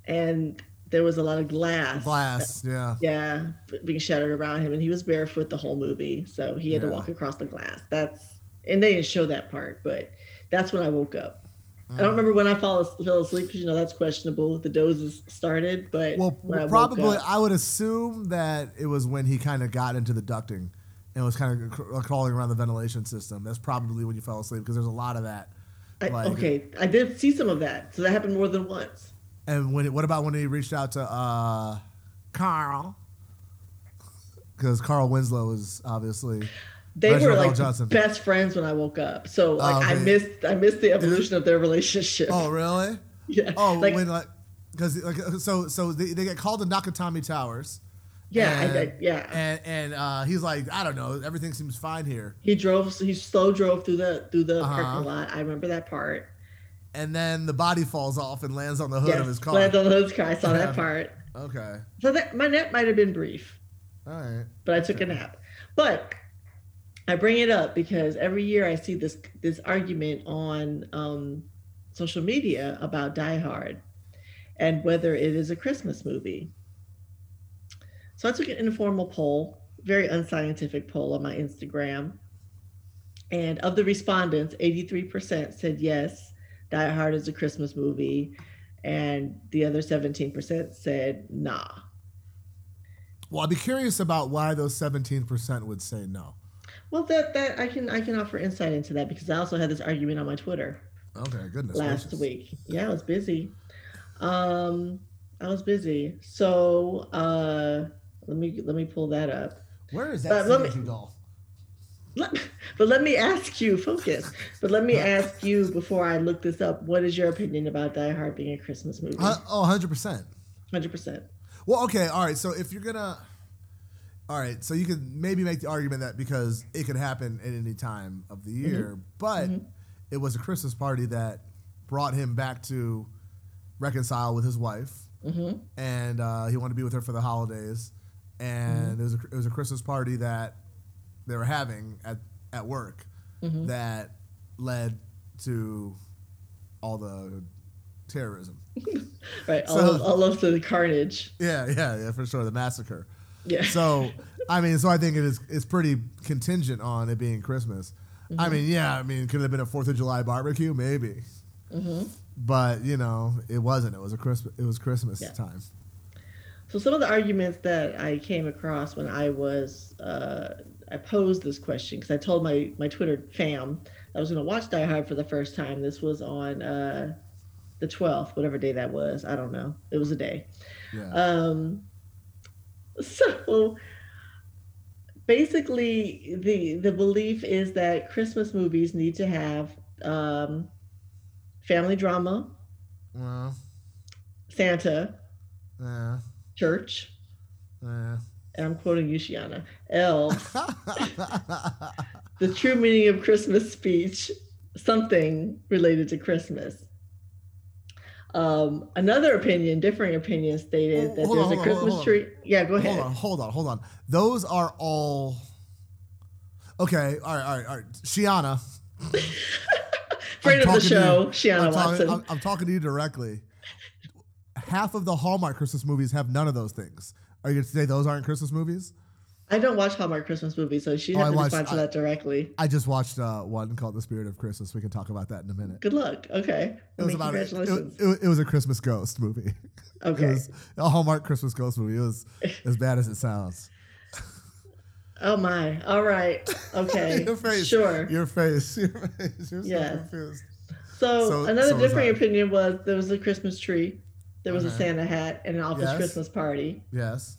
and there was a lot of glass. Glass. Yeah. Yeah, being shattered around him, and he was barefoot the whole movie, so he had to walk across the glass. That's and they didn't show that part, but that's when I woke up. I Mm. don't remember when I fall, fell asleep because you know that's questionable. The dozes started, but Well, when I woke probably up- I would assume that it was when he kind of got into the ducting and was kind of cr- crawling around the ventilation system. That's probably when you fell asleep because there's a lot of that. I, like- okay, I did see some of that, so that happened more than once. And when what about when he reached out to uh, Carl? Because Carl Winslow is obviously They Reginald were like Johnson. best friends when I woke up, so like I missed I missed the evolution of their relationship. oh really yeah, oh like when like because like so so they, they get called to Nakatomi Towers yeah, and, I, yeah. and and uh, he's like I don't know everything seems fine here He drove. He slow drove through the through the Uh-huh. parking lot. I remember that part. and then the body falls off and lands on the hood yes, of his car. lands on the hood's car. I saw Yeah. that part. Okay. So that my nap might have been brief, All right. but I took a nap. But I bring it up because every year I see this this argument on um, social media about Die Hard and whether it is a Christmas movie. So I took an informal poll, very unscientific poll on my Instagram. And of the respondents, 83% said yes, Die Hard is a Christmas movie. And the other 17% said nah. Well, I'd be curious about why those 17% would say no. Well, that that I can I can offer insight into that because I also had this argument on my Twitter Okay, goodness last gracious. week. Yeah, I was busy. Um, I was busy. So uh, let me let me pull that up. Where is that let me- doll? Let, but let me ask you, focus. But let me ask you before I look this up. What is your opinion about Die Hard being a Christmas movie? Uh, oh, 100%. Hundred percent. Well, okay, all right. So if you're gonna, all right, so you could maybe make the argument that because it could happen at any time of the year, but it was a Christmas party that brought him back to reconcile with his wife, and uh, he wanted to be with her for the holidays, and mm-hmm. it was a, it was a Christmas party that they were having at at work mm-hmm. that led to all the terrorism. Right. All, So- of, all of the carnage. Yeah, yeah, yeah, for sure, the massacre. Yeah. So, I mean, so I think it is it's pretty contingent on it being Christmas. I mm-hmm. mean, yeah, I mean, could it have been a Fourth of July barbecue? Maybe, but you know, it wasn't. It was a Christmas. It was Christmas Yeah. time. So some of the arguments that I came across when I was uh, I posed this question because I told my my Twitter fam I was going to watch Die Hard for the first time. This was on uh, the twelfth, whatever day that was. I don't know. It was a day. Yeah. Um, so basically, the the belief is that Christmas movies need to have um, family drama, well, Santa, yeah, church, yeah. and I'm quoting you, Shiana, elves, the true meaning of Christmas speech, something related to Christmas. Um, another opinion, differing opinion, stated that Hold on, there's a Christmas on. tree. Yeah, go ahead. hold on, hold on, hold on. Those are all. Okay, all right, all right, all right. Shiana. Friend I'm of the you. show, Shiana I'm Watson. talking, I'm, I'm talking to you directly. Half of the Hallmark Christmas movies have none of those things. Are you going to say those aren't Christmas movies? I don't watch Hallmark Christmas movies, so she Oh, has to watched- respond to I- that directly. I just watched uh, one called The Spirit of Christmas. We can talk about that in a minute. Good luck. Okay. It was about it, it, it was a Christmas ghost movie. Okay. It was a Hallmark Christmas ghost movie. It was as bad as it sounds. oh my. All right. Okay. your face. Sure. Your face. Your face. You're so Yes. confused. So, So- another so differing opinion was there was a Christmas tree, there was a uh-huh. Santa hat, and an office Yes. Christmas party. Yes.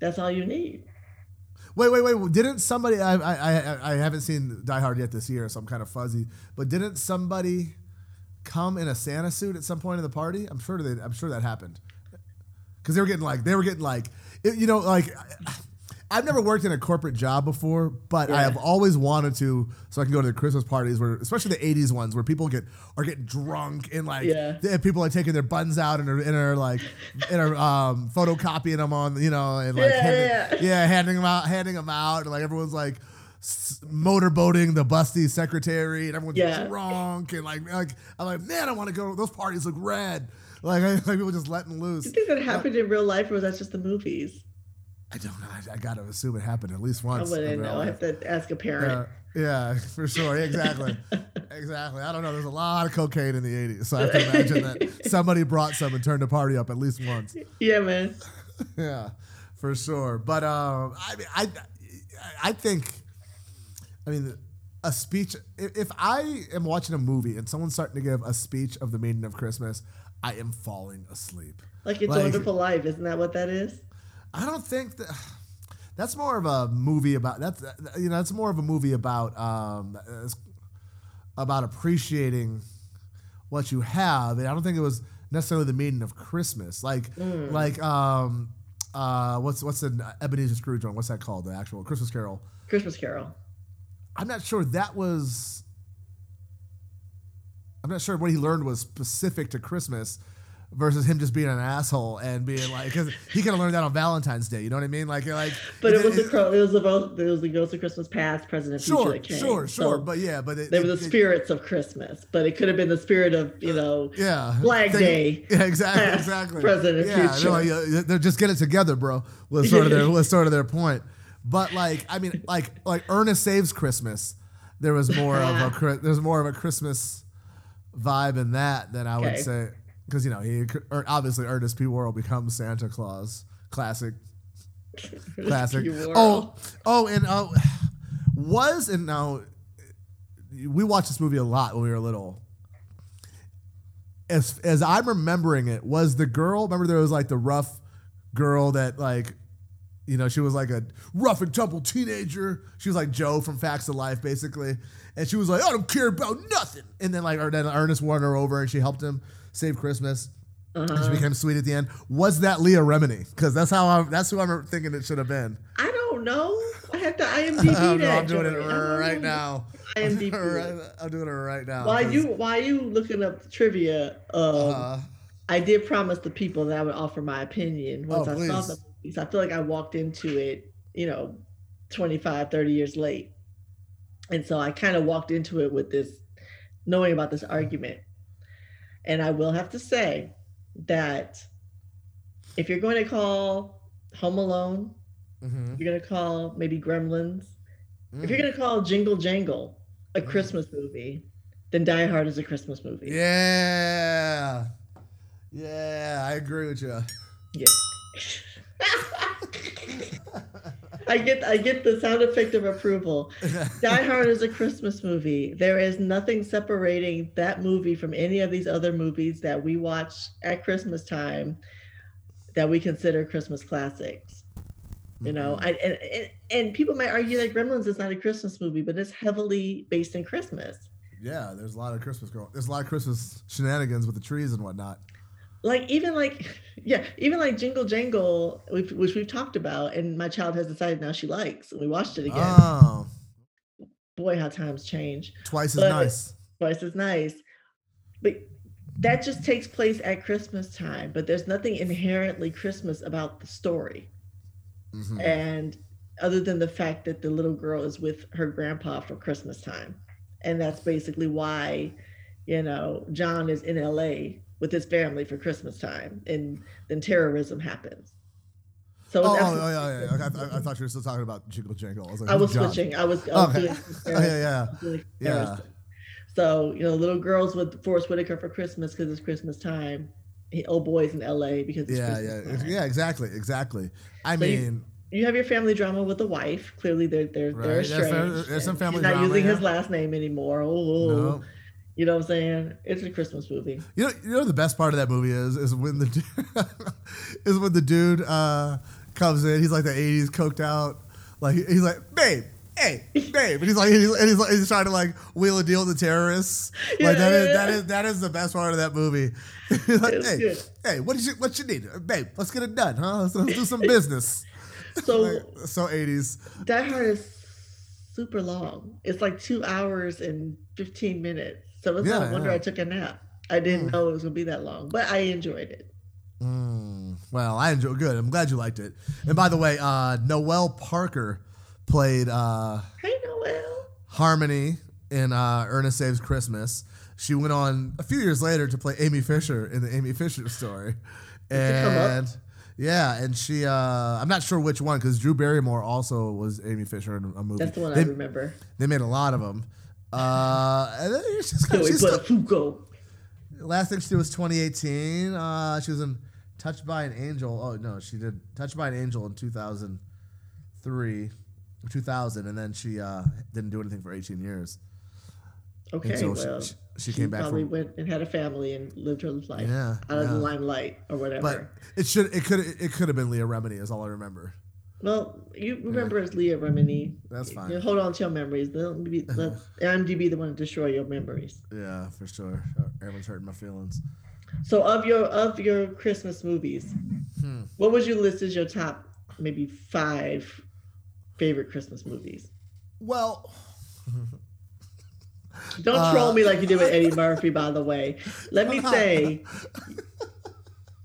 That's all you need. Wait, wait, wait. Didn't somebody? I, I, I, I haven't seen Die Hard yet this year, so I'm kind of fuzzy. But didn't somebody come in a Santa suit at some point in the party? I'm sure they. I'm sure that happened. Because they were getting like they were getting like it- you know like. I've never worked in a corporate job before, but I have always wanted to, so I can go to the Christmas parties where, especially the '80s ones, where people get are getting drunk and like Yeah. people are taking their buns out and are, and are like and are um, photocopying them on, you know, and like Yeah, handing- yeah. yeah, handing them out, handing them out, and like everyone's like motorboating the busty secretary, and everyone's Yeah. drunk, and like, like I'm like, man, I want to go. Those parties look rad. Like, I, like people just letting loose. Do you think that happened in real life, or was that just the movies? I don't know. I, I gotta assume it happened at least once. in wouldn't know. I have to ask a parent. Yeah, yeah, for sure. Exactly. exactly. I don't know. There's a lot of cocaine in the 80s, so I have to imagine that somebody brought some and turned the party up at least once. Yeah, man. yeah, for sure. But um, I mean, I, I think, I mean, a speech. If, I am watching a movie and someone's starting to give a speech of the meaning of Christmas, I am falling asleep. Like it's Like- a wonderful life, isn't that what that is? I don't think that. That's more of a movie about that's you know that's more of a movie about um about appreciating what you have. And I don't think it was necessarily the meaning of Christmas. Like like um uh what's what's an Ebenezer Scrooge one? What's that called? The actual Christmas Carol. Christmas Carol. I'm not sure that was. I'm not sure what he learned was specific to Christmas versus him just being an asshole and being like, because he could have learned that on Valentine's Day. You know what I mean? Like, like. But it was the it was both it was the ghost of Christmas past, present, and future Sure, that came. sure, sure. So but yeah, but it, they were the it- it- spirits of Christmas, but it could have been the spirit of you know Yeah, Flag Day, Yeah, exactly, past, exactly. present, and yeah, future. They're, like, they're just get it together, bro. Was sort of their was sort of their point. But like, I mean, like like Ernest Saves Christmas. There was more of a there's more of a Christmas vibe in that than I would say because you know he or obviously Ernest P. Worrell becomes Santa Claus. Classic, classic. Oh, oh, and uh, was and now we watched this movie a lot when we were little. As as I'm remembering it, was the girl? Remember there was like the rough girl that like, you know, she was like a rough and tumble teenager. She was like Joe from Facts of Life, basically, and she was like, I don't care about nothing. And then like, then Ernest won her over, and she helped him save Christmas. she Uh-huh. became sweet at the end. Was that Leah Remini? Because that's how I'm. That's who I'm thinking it should have been. I don't know. I have to IMDb Oh, no, that. I'm doing it. I right now. IMDb. Right- I'm doing it right now. Why 'cause, you why you looking up trivia? Um, Uh, I did promise the people that I would offer my opinion once Oh, I saw please. the movies. I feel like I walked into it, you know, 25, 30 years late. And so I kind of walked into it with this knowing about this argument. And I will have to say that if you're going to call Home Alone, mhm. you're going to call maybe Gremlins, if you're Mm. going to call Jingle Jangle a Mm. Christmas movie, then Die Hard is a Christmas movie. Yeah. Yeah, I agree with you. Yeah. I get I get the sound effect of approval. Die Hard is a Christmas movie. There is nothing separating that movie from any of these other movies that we watch at Christmas time that we consider Christmas classics. You know, Mhm. I, and, and and people might argue that Gremlins is not a Christmas movie, but it's heavily based in Christmas. Yeah, there's a lot of Christmas girl. There's a lot of Christmas shenanigans with the trees and whatnot. Like even like yeah even like jingle jangle which, which we've talked about and my child has decided now she likes and we watched it again. Oh, boy how times change. Twice as But- nice. twice as nice. But that just takes place at christmas time but there's nothing inherently christmas about the story. Mhm. and other than the fact that the little girl is with her grandpa for christmas time. And that's basically why you know john is in la with his family for christmas time and then terrorism happens so Oh, oh, absolutely- oh, yeah, yeah. Okay, I, I thought you were still talking about Jingle Jangle. I was like, I was switching. I was, I was Okay. Oh, yeah, yeah. Yeah. So you know, little girls with Forrest Whitaker for Christmas because it's Christmas time. He- Old boys in L.A. because it's Yeah, Christmas yeah, time. yeah, exactly, exactly. I So mean, You have your family drama with the wife. Clearly, they're they're Right, they're estranged. there's some family He's not drama, using his last name anymore. Oh, oh, oh. no. You know what I'm saying? It's a Christmas movie. You know, you know the best part of that movie is is when the is when the dude uh, comes in. He's like the '80s coked out. Like he's like, babe, hey, babe, and he's like, he's, and he's like, he's trying to like wheel a deal with the terrorists. Like that is that is that is the best part of that movie. Like, hey, good. hey, what did you what you need, babe? Let's get it done, huh? Let's, let's do some business. So Like, so '80s. Die Hard is super long. It's like two hours and 15 minutes. So it's Yeah, no wonder yeah. I took a nap. I didn't Hmm. know it was gonna be that long, but I enjoyed it. Mm, well, I enjoyed. Good. I'm glad you liked it. And by the way, uh, Noelle Parker played uh, Hey Noel. Harmony in uh, Ernest Saves Christmas. She went on a few years later to play Amy Fisher in the Amy Fisher story, she come up? and yeah, and she uh, I'm not sure which one because Drew Barrymore also was Amy Fisher in a movie. That's the one they, I remember. they made a lot of them. Uh, and then she's, So we she's still, Foucault. last thing she did was 2018. Uh, she was in Touched by an Angel. Oh no, she did Touched by an Angel in 2003, 2000, and then she uh, didn't do anything for 18 years. Okay, so she- well, she- she came back Probably from- went and had a family and lived her life Yeah, out of the yeah. limelight or whatever. But it should it could it could have been Leah Remini is all I remember. Well, you remember as Leah Remini. That's fine. You hold on to your memories. Don't be, let IMDb the one to destroy your memories. Yeah, for sure. Everyone's hurting my feelings. So of your of your Christmas movies, Hmm. what would you list as your top maybe five favorite Christmas movies? Well, Don't Uh, troll me like you did with Eddie Murphy, by the way. Let me say,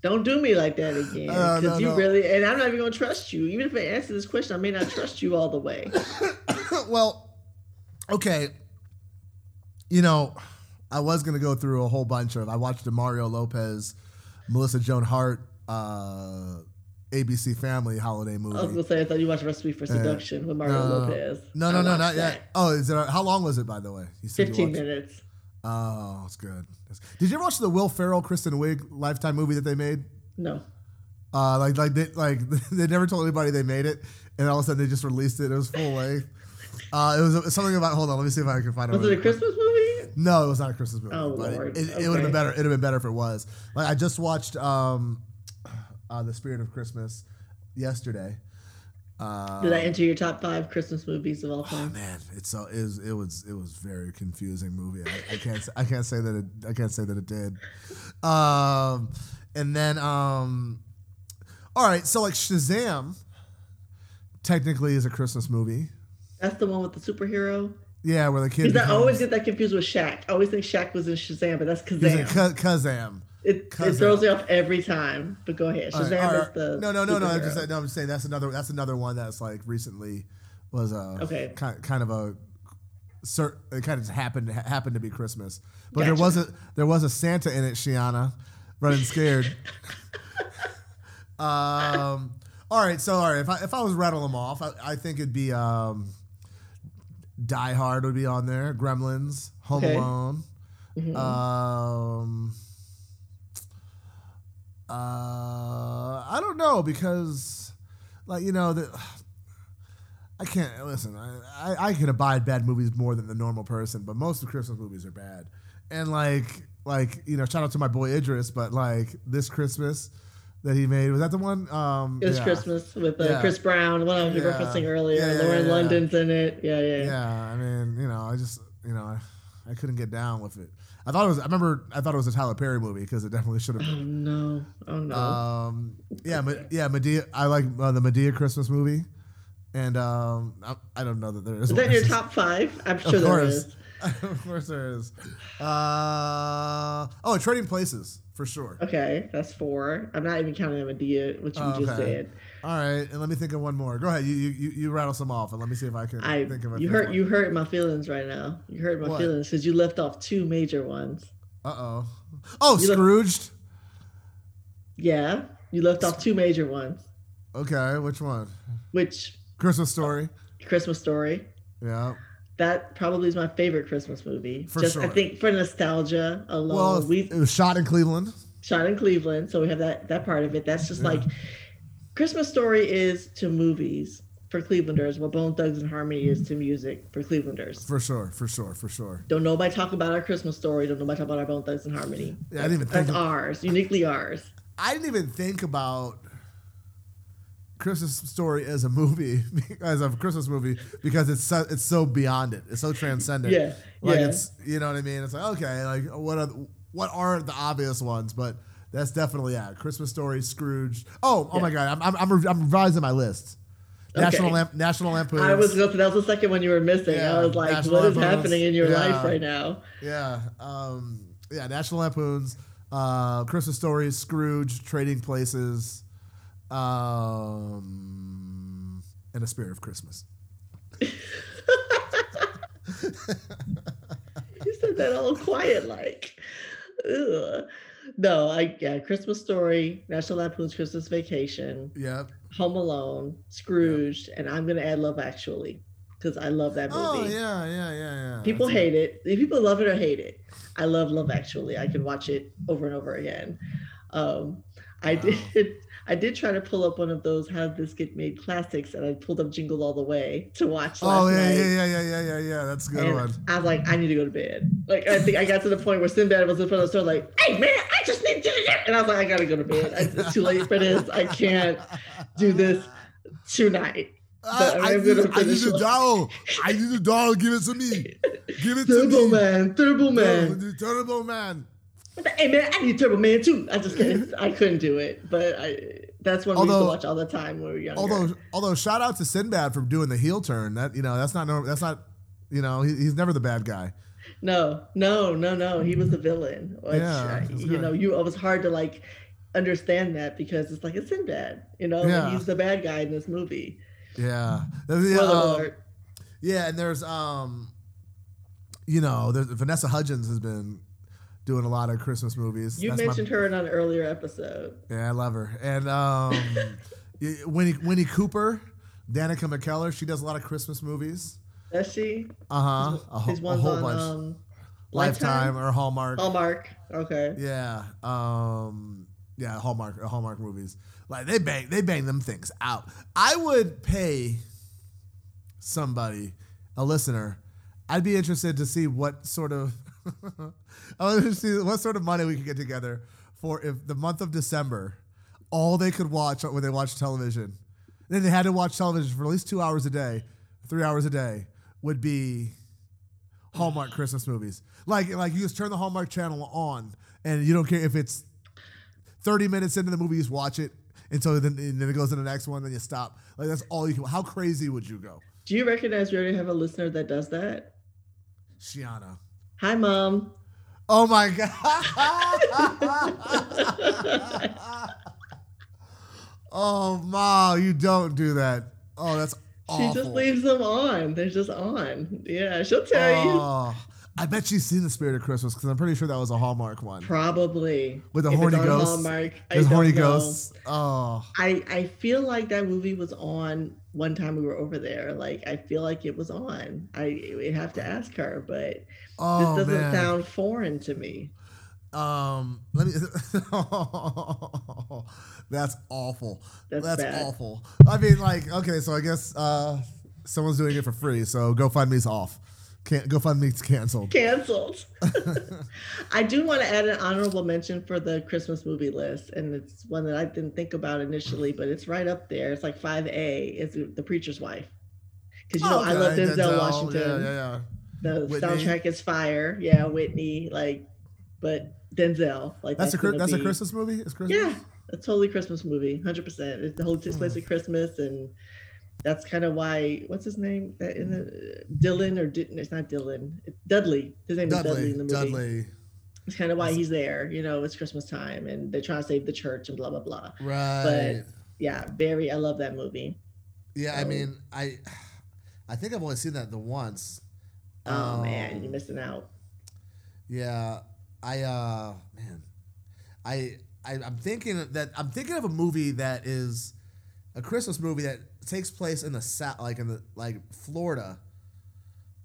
don't do me like that again. Uh, Because no, you no. really, and I'm not even going to trust you. Even if I answer this question, I may not trust you all the way. well, okay. You know, I was gonna go through a whole bunch of. I watched the Mario Lopez, Melissa Joan Hart, uh, ABC Family holiday movie. I was going to say, I thought you watched Recipe for Seduction with Mario no, Lopez. No, no, no, not that. yet. Oh, is it? How long was it, by the way? You said 15 watched- minutes. Oh, it's good. Did you ever watch the Will Ferrell, Kristen Wiig Lifetime movie that they made? No. Uh, like, like they, like they never told anybody they made it, and all of a sudden they just released it. It was full length. Uh, it was something about. Hold on, let me see if I can find it. Was it a. Christmas movie? No, it was not a Christmas movie. Oh, but Lord. It, it, it would have been better. It'd have been better if it was. Like I just watched um, uh, the Spirit of Christmas yesterday, Uh, Did that enter your top five Christmas movies of all Oh time? man, it's so it was it was it was very confusing movie. I, I can't I can't say that it I can't say that it did. Um, and then um, all right, so like Shazam, technically is a Christmas movie. That's the one with the superhero. Yeah, where the kid. Because I always get that confused with Shaq. I always think Shaq was in Shazam, but that's Kazam. Ka- Kazam. It, it throws me off every time. But go ahead. All right, Shazam all is the no, no, no, no. I'm just no, I'm just saying that's another that's another one that's like recently was a Okay. kind, kind of a cer it kind of happened happened to be Christmas, but there was a there was a Santa in it, Shiana, running scared. um, all right, so all right, if I if I was rattle them off, I, I think it'd be um, Die Hard would be on there, Gremlins, Home Okay. Alone. Mhm. Um, uh, I don't know because, like you know, the, I can't listen. I, I I can abide bad movies more than the normal person, but most of Christmas movies are bad. And like like you know, shout out to my boy Idris, but like this Christmas that he made was that the one? Um, It was yeah. Christmas with uh, Yeah. Chris Brown, one I was Yeah. referencing earlier. Yeah, Lauren. London's in it. Yeah, yeah. Yeah, I mean, you know, I just you know, I, I couldn't get down with it. I thought it was. I remember. I thought it was a Tyler Perry movie because it definitely should have Oh no! Oh no! Um, yeah, Ma- yeah, Madea. I like uh, the Madea Christmas movie, and um, I, I don't know that there is. is that in your top five? I'm sure Of there course, is. of course there is. Uh, oh, Trading Places for sure. Okay, that's four. I'm not even counting Madea, which you Oh, just okay. said. All right, and let me think of one more. Go ahead, you you, you, rattle some off, and let me see if I can I think of a you hurt you hurt my feelings right now. You hurt my What? feelings because you left off two major ones. Uh oh. Oh, You Scrooged. Yeah, you left off two major ones, Okay, which one? which Christmas Story. Christmas Story. Yeah. That probably is my favorite Christmas movie. For Just I think for nostalgia alone, Well, we it was shot in Cleveland. shot in Cleveland, so we have that that part of it. That's just Yeah. like Christmas Story is to movies for Clevelanders what Bone Thugs-n-Harmony is to music for Clevelanders. For sure, for sure, for sure. Don't nobody talk about our Christmas story. Don't nobody talk about our Bone Thugs-n-Harmony. Yeah, I didn't even That's think of- ours, uniquely ours. I didn't even think about Christmas Story as a movie, as a Christmas movie, because it's so, it's so beyond it. It's so transcendent. Yeah, like yeah. it's you know what I mean. It's like okay, like what are what are the obvious ones, but that's definitely yeah. Christmas Story, Scrooge. Oh oh Yeah. my god, I'm I'm, I'm, re- I'm revising my list. National Okay. Lamp, National Lampoon. I was that was the second one you were missing. Yeah, I was like, National what is Lampoons. happening in your Yeah. life right now? Yeah, um, yeah, National Lampoons, uh, Christmas Stories, Scrooge, Trading Places, um, and A Spirit of Christmas. You said that all quiet like. Ugh. No, I yeah, Christmas Story, National Lampoon's Christmas Vacation, Yep. Home Alone, Scrooge, and I'm gonna add Love Actually because I love that movie. Oh yeah, yeah, yeah, yeah. People That's- hate it. If People love it or hate it. I love Love Actually. I can watch it over and over again. Um, I Wow. did. I did try to pull up one of those "How Did This Get Made" classics, and I pulled up Jingle All the Way to watch oh, last Oh yeah, night. yeah, yeah, yeah, yeah, yeah, yeah. That's a good And one. I was like, I need to go to bed. Like I think I got to the point where Sinbad was in front of the store, like, "Hey man, I just need to," and I was like, I gotta go to bed. It's too late for this. I can't do this tonight. I, but I, need, I need off. doll. I need a doll. Give it to me. Give it to Turbo me. Man, Turbo Man. The Turbo Man. Hey man, I need Turbo Man too. I just can't. I couldn't do it, but I. That's one we used to watch all the time when we were younger. Although, although, shout out to Sinbad for doing the heel turn. That you know, that's not normal. That's not. You know, he, he's never the bad guy. no, no, no, no, he was the villain. Which, Yeah, uh, you good. know, you it was hard to like understand that because it's like it's Sinbad. You know, Yeah. he's the bad guy in this movie. Yeah. The, Spoiler um. Yeah, and there's um, you know, there's Vanessa Hudgens has been doing a lot of Christmas movies. You That's my- mentioned her in an earlier episode. yeah, I love her. And um, Winnie Winnie Cooper, Danica McKellar, she does a lot of Christmas movies. Does she? Uh huh. A, whole- These a whole on bunch. um, Lifetime or Hallmark. Hallmark. Okay. Yeah. Um yeah, Hallmark Hallmark movies. Like they bang they bang them things out. I would pay somebody, a listener, I'd be interested to see what sort of I want to see what sort of money we could get together for if the month of December all they could watch when they watch television then they had to watch television for at least two hours a day, three hours a day, would be Hallmark Christmas movies. Like like you just turn the Hallmark channel on, and you don't care if it's thirty minutes into the movie, you just watch it until then, and then it goes to the next one, then you stop. Like that's all you can. How crazy would you go, Do you recognize we already have a listener that does that? Shiana? Hi, mom. Oh my god! oh ma, you don't do that. Oh, that's She just leaves them on. They're just on. Yeah, she'll tell you. I bet she's seen the Spirit of Christmas because I'm pretty sure that was a Hallmark one Probably. with the If horny on ghosts. Hallmark, There's horny know. ghosts. Oh, I, I feel like that movie was on one time we were over there. Like I feel like it was on. I we have to ask her, but oh this doesn't man. sound foreign to me. Um, let me. that's awful. That's That's, bad. awful. I mean, like, okay, so I guess uh, someone's doing it for free. So GoFundMe's off. Can't GoFundMe's canceled. Canceled. I do want to add an honorable mention for the Christmas movie list, and it's one that I didn't think about initially, but it's right up there. It's like five A. Is The Preacher's Wife. Because you know I love Okay, Denzel, Washington. Yeah, yeah, yeah. The Whitney. soundtrack is fire. Yeah, Whitney. Like, but Denzel. Like That's a Chri- gonna that's a Christmas movie. It's Christmas. Yeah, a totally Christmas movie, hundred percent. It the whole takes place at Christmas, and that's kind of why. What's his name? That in the Dylan or Di- it's not Dylan. It's Dudley. His name is Dudley Dudley. in the movie. Dudley. It's kind of why he's there. You know, it's Christmas time, and they're trying to save the church and blah blah blah. Right. But yeah, very. I love that movie. yeah, I mean, I, I think I've only seen that the once. Oh man, Um, you're missing out. Yeah, I uh man, I, I I'm thinking that I'm thinking of a movie that is a Christmas movie that takes place in the south, like in the like Florida,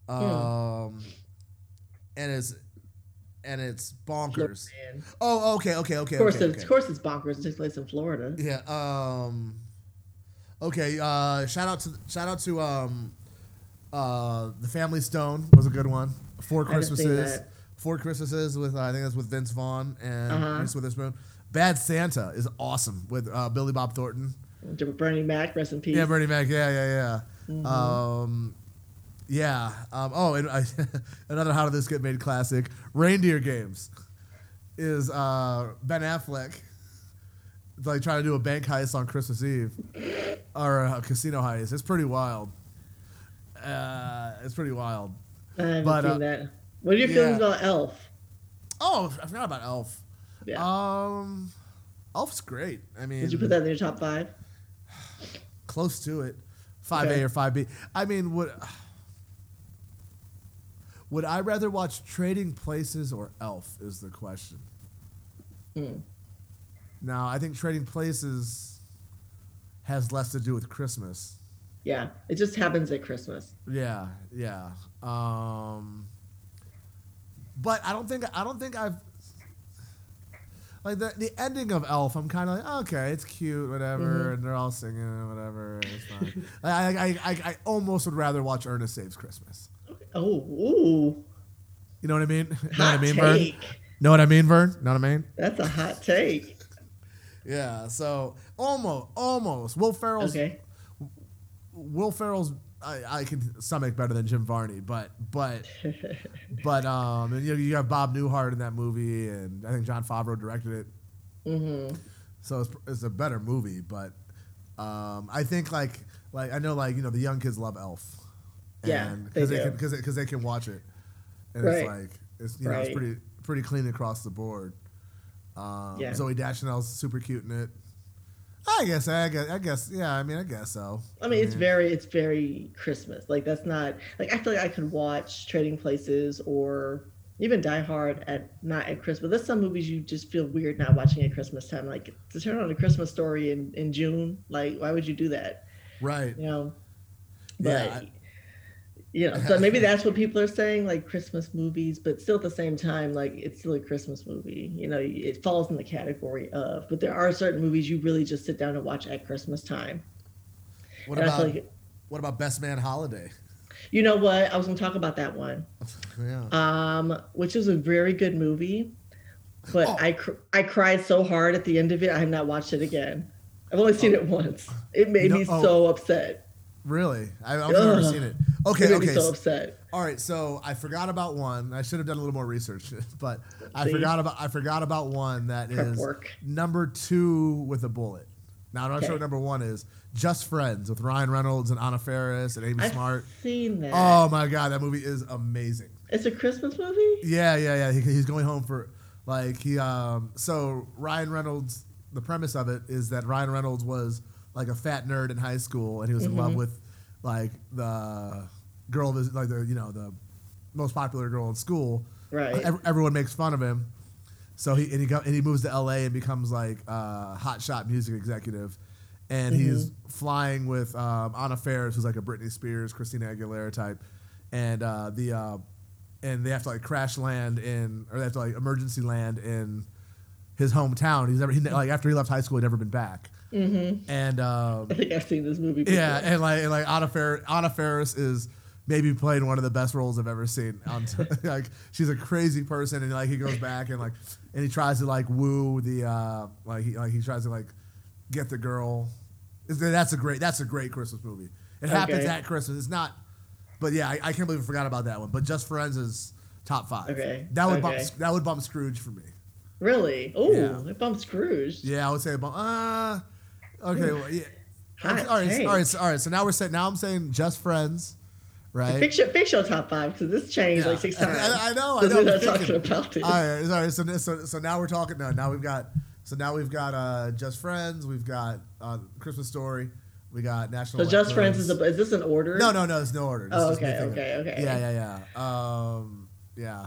um, and it's and it's bonkers. Man. Oh, okay, okay, okay, Of course, okay, it's, okay. of course, it's bonkers. It takes place in Florida. Yeah. Um. Okay. Uh. Shout out to shout out to um. Uh. The Family Stone was a good one. Four I haven't seen Christmases. Four Christmases with uh, I think that's with Vince Vaughn and Uh-huh. Reese Witherspoon. Bad Santa is awesome with uh, Billy Bob Thornton. Bernie Mac, rest in peace. Yeah, Bernie Mac. Yeah, yeah, yeah. Mhm. Um. Yeah. Um. Oh, and I, another How Did This Get Made classic. Reindeer Games is uh Ben Affleck like trying to do a bank heist on Christmas Eve or a casino heist. It's pretty wild. Uh, it's pretty wild. I haven't but, seen uh, that. What are your yeah. feelings about Elf? Oh, I forgot about Elf. Yeah. Um, Elf's great. I mean, Did you put that in your top five? Close to it. Five A Okay. or five B. I mean, would would I rather watch Trading Places or Elf? Is the question. Hmm. Now, I think Trading Places has less to do with Christmas. Yeah, it just happens at Christmas. Yeah, yeah. Um, but I don't think I don't think I've like the the ending of Elf. I'm kind of like okay, it's cute, whatever, mm-hmm. and they're all singing, whatever. It's fine. I, I, I I I almost would rather watch Ernest Saves Christmas. Oh, ooh, You know what I mean? know what I hot mean, Vern? take. Know what I mean, Vern? Know what I mean? That's a hot take. Yeah. So almost, almost. Will Ferrell's Okay. Will Ferrell's I, I can stomach better than Jim Varney, but but but um and you know, you have Bob Newhart in that movie, and I think Jon Favreau directed it, hmm so it's, it's a better movie. But um I think like like I know like you know the young kids love Elf, Yeah, and they because they, do. can because because they can watch it, and Right. it's like it's you know it's pretty pretty clean across the board. Um, Yeah. Zooey Deschanel's super cute in it. I guess I guess I guess yeah. I mean I guess so. I mean, it's very, it's very Christmas. Like that's not like I feel like I could watch Trading Places or even Die Hard at not at Christmas. There's some movies you just feel weird not watching at Christmas time. Like to turn on a Christmas story in in June. Like why would you do that? right. You know. But Yeah, you know, so maybe that's what people are saying, like Christmas movies, but still at the same time, like it's still a Christmas movie. You know, it falls in the category of, but there are certain movies you really just sit down and watch at Christmas time. What And about like, what about Best Man Holiday? you know what? I was gonna talk about that one, yeah. um, which is a very good movie, but Oh. I cr- I cried so hard at the end of it, I have not watched it again. I've only seen it once. It made me oh. so upset. Really? I, I've never seen it. Okay, okay. me so upset. All right, so I forgot about one. I should have done a little more research, but I forgot about I forgot about one that Prep is work. number two with a bullet. Now I'm not sure what number one is. Just Friends with Ryan Reynolds and Anna Faris and Amy I've Smart. seen that. Oh my god, that movie is amazing. It's a Christmas movie. Yeah, yeah, yeah. He, he's going home for like he um so Ryan Reynolds the premise of it is that Ryan Reynolds was like a fat nerd in high school and he was in Mm-hmm. love with like the girl that like the you know the most popular girl in school. Right. Ev- everyone makes fun of him. So he and he go, and he moves to LA and becomes like a hot shot music executive. And he's flying with um, Anna Faris, who's like a Britney Spears, Christina Aguilera type, and uh, the uh, and they have to like crash land in or they have to like emergency land in his hometown. He's never he, like after he left high school, he'd never been back. Mm-hmm. And um, I think I've seen this movie. Before. yeah, and like and like Anna Faris, Anna Faris is maybe playing one of the best roles I've ever seen. On t- like she's a crazy person, and like he goes back and like and he tries to like woo the uh like he like he tries to like get the girl. That's a great that's a great Christmas movie. It happens at Christmas. It's not, but yeah, I, I can't believe I forgot about that one. But Just Friends is top five. Okay, that would okay. bump that would bump Scrooge for me. Really? Oh, Yeah. it bumped Scrooge. Yeah, I would say bump. Uh, okay, well, yeah. Hot all right, all right, so, all right. So now we're saying now I'm saying Just Friends, right? Fix your, fix your top five because this changed Yeah. like six times. I, I know, I know. we're not talking about it. All right, all right. So, so, so now we're talking. No, now we've got. So now we've got uh, Just Friends. We've got uh, Christmas Story. We got National. So Just Friends is a, is this an order? No, no, no. It's no order. This Oh, okay, okay, okay. Yeah, yeah, yeah. Um, yeah.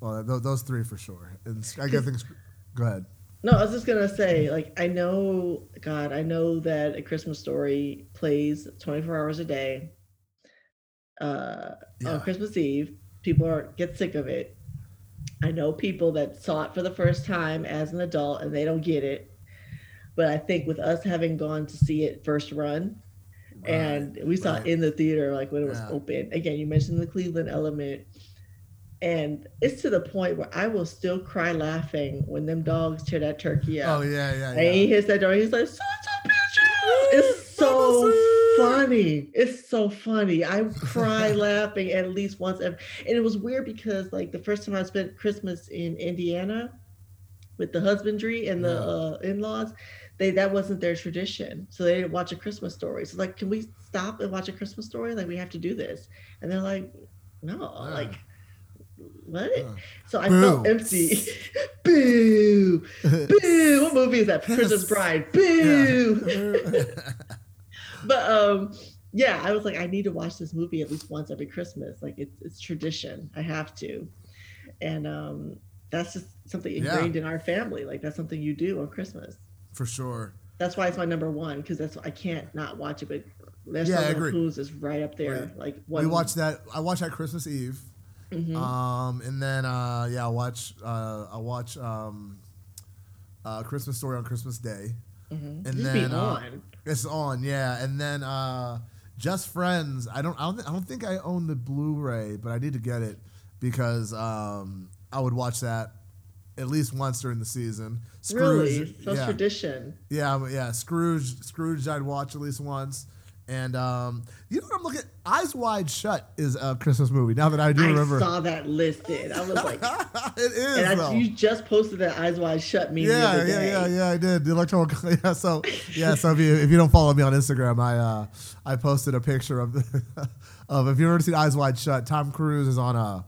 Well, th- those three for sure. And I guess things. Go ahead. No, I was just gonna say, like, I know, God, I know that a Christmas story plays 24 hours a day. Uh, Yeah. on Christmas Eve, people are get sick of it. I know people that saw it for the first time as an adult and they don't get it. But I think with us having gone to see it first run, and we saw right. it in the theater like when it was Yeah. open. Again, you mentioned the Cleveland element, and it's to the point where I will still cry laughing when them dogs tear that turkey up. Oh out. yeah, yeah, And he hits that door. He's like, "Son of a bitch!" It's so funny. It's so funny. I cry laughing at least once. ev- And it was weird because like the first time I spent Christmas in Indiana with the husbandry and the Yeah. uh, in-laws, they that wasn't their tradition. So they didn't watch a Christmas story. So like, can we stop and watch a Christmas story? Like we have to do this. And they're like, no, Yeah. like what? Yeah. So I Boo. felt empty. Boo. Boo. What movie is that? Princess Bride. Boo. But um, yeah, I was like, I need to watch this movie at least once every Christmas. Like it's it's tradition. I have to. And um that's just something Yeah. ingrained in our family. Like that's something you do on Christmas. for sure. That's why it's my number one because that's I can't not watch it. But Yeah, I agree. Is right up there. Right. Like We one. watched that. I watched that Christmas Eve. Mhm. Um, and then uh, yeah, I watch uh, I watch um, uh, Christmas Story on Christmas Day. Mhm. and Just be then, uh, on. It's on, yeah. And then uh, Just Friends. I don't I don't, thi- I don't think I own the Blu-ray, but I need to get it because um, I would watch that at least once during the season. Really, so yeah. tradition. Yeah, yeah, Scrooge. Scrooge, I'd watch at least once. And um, you know what I'm looking? Eyes Wide Shut is a Christmas movie. Now that I do I remember, I saw that listed. I was like, it is and I, you just posted that Eyes Wide Shut meme the yeah, yeah, yeah, yeah. I did the electoral. Yeah, so yeah, so if you if you don't follow me on Instagram, I uh, I posted a picture of of if you've ever seen Eyes Wide Shut, Tom Cruise is on a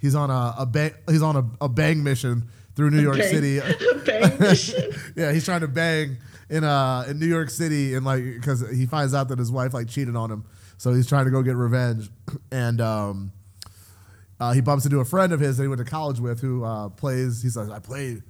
he's on a, a bang he's on a, a bang mission through New York Bang- City. bang mission. yeah, he's trying to bang in uh in New York City and like because he finds out that his wife like cheated on him, so he's trying to go get revenge, and um, uh, he bumps into a friend of his that he went to college with who uh, plays. He's like, I played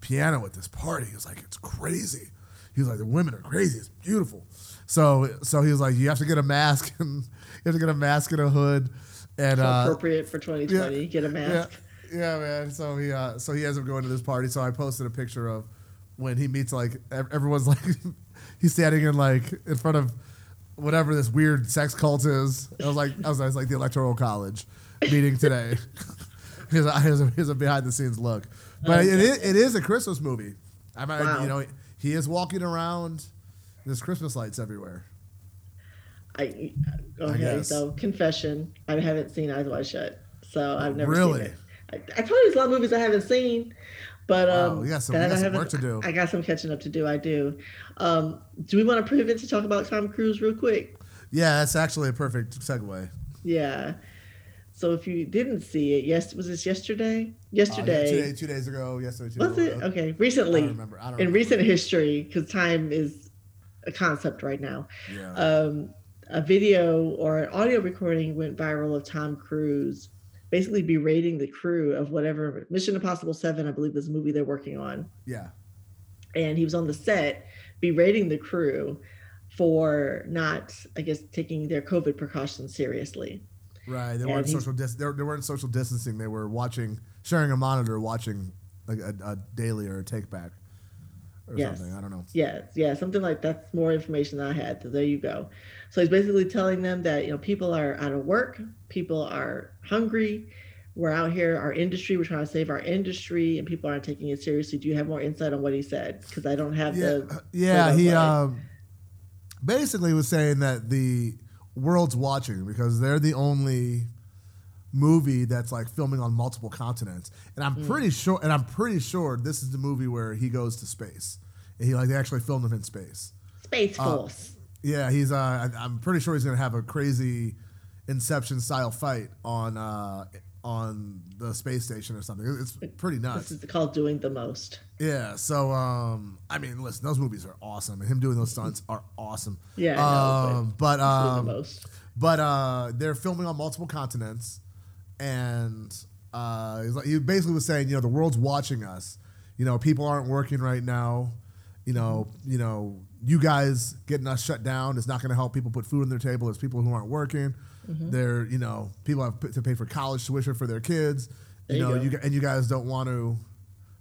piano at this party. He's like, it's crazy. He was like, the women are crazy. It's beautiful. So so he was like, you have to get a mask and you have to get a mask and a hood, and uh, appropriate for 2020. Get a mask. yeah, yeah, man. So he uh, so he ends up going to this party. So I posted a picture of when he meets like everyone's like he's standing in like in front of whatever this weird sex cult is. I was like I was, I was like the electoral college meeting today. here's, a, here's, a, here's a behind the scenes look, but it, is, it is a Christmas movie. I mean, Wow. you know. he is walking around. There's Christmas lights everywhere. I okay. guess. so confession, I haven't seen Eyes Wide Shut, so I've never Really? seen it. I, I told you there's a lot of movies I haven't seen, but Wow, um, we got some- we got I some work to do. I got some catching up to do. I do. Um, do we want to pivot to talk about Tom Cruise real quick? Yeah, that's actually a perfect segue. Yeah. So if you didn't see it, yes, was this yesterday? Uh, yeah, Yesterday. two, days, two days ago, yesterday. Was days it ago. okay? I Recently, don't remember. I don't in remember. recent history, because time is a concept right now. Yeah. um, a video or an audio recording went viral of Tom Cruise basically berating the crew of whatever Mission Impossible 7, I believe this movie they're working on. yeah. And he was on the set berating the crew for not, I guess, taking their COVID precautions seriously. Right. They weren't social. Dis- they, weren't social distancing. They were watching, sharing a monitor, watching like a, a daily or a take back or Yes. something. I don't know. Yes, yeah, something like that's more information than I had. So there you go. So he's basically telling them that you know people are out of work, people are hungry. We're out here, our industry. We're trying to save our industry, and people aren't taking it seriously. Do you have more insight on what he said? Because I don't have Yeah. the. Yeah. He um, basically was saying that the world's watching because they're the only movie that's like filming on multiple continents. And. I'm pretty sure. And I'm pretty sure this is the movie where he goes to space. And he like they actually filmed him in space. Space Uh, Force. Yeah, he's. Uh, I- I'm pretty sure he's gonna have a crazy Inception style fight on uh, on the space station or something. It's pretty nuts. this is called doing the most. Yeah. So, um, I mean, listen, those movies are awesome, and him doing those stunts are awesome. Yeah, know, Um, but Doing um, the most. but uh, they're filming on multiple continents, and uh, he's like, he basically was saying, you know, the world's watching us. You know, people aren't working right now. You know, you know, you guys getting us shut down is not going to help people put food on their table. There's people who aren't working. Mm-hmm. They're, you know, people have to pay for college tuition for their kids. You you know, go. you, and you guys don't want to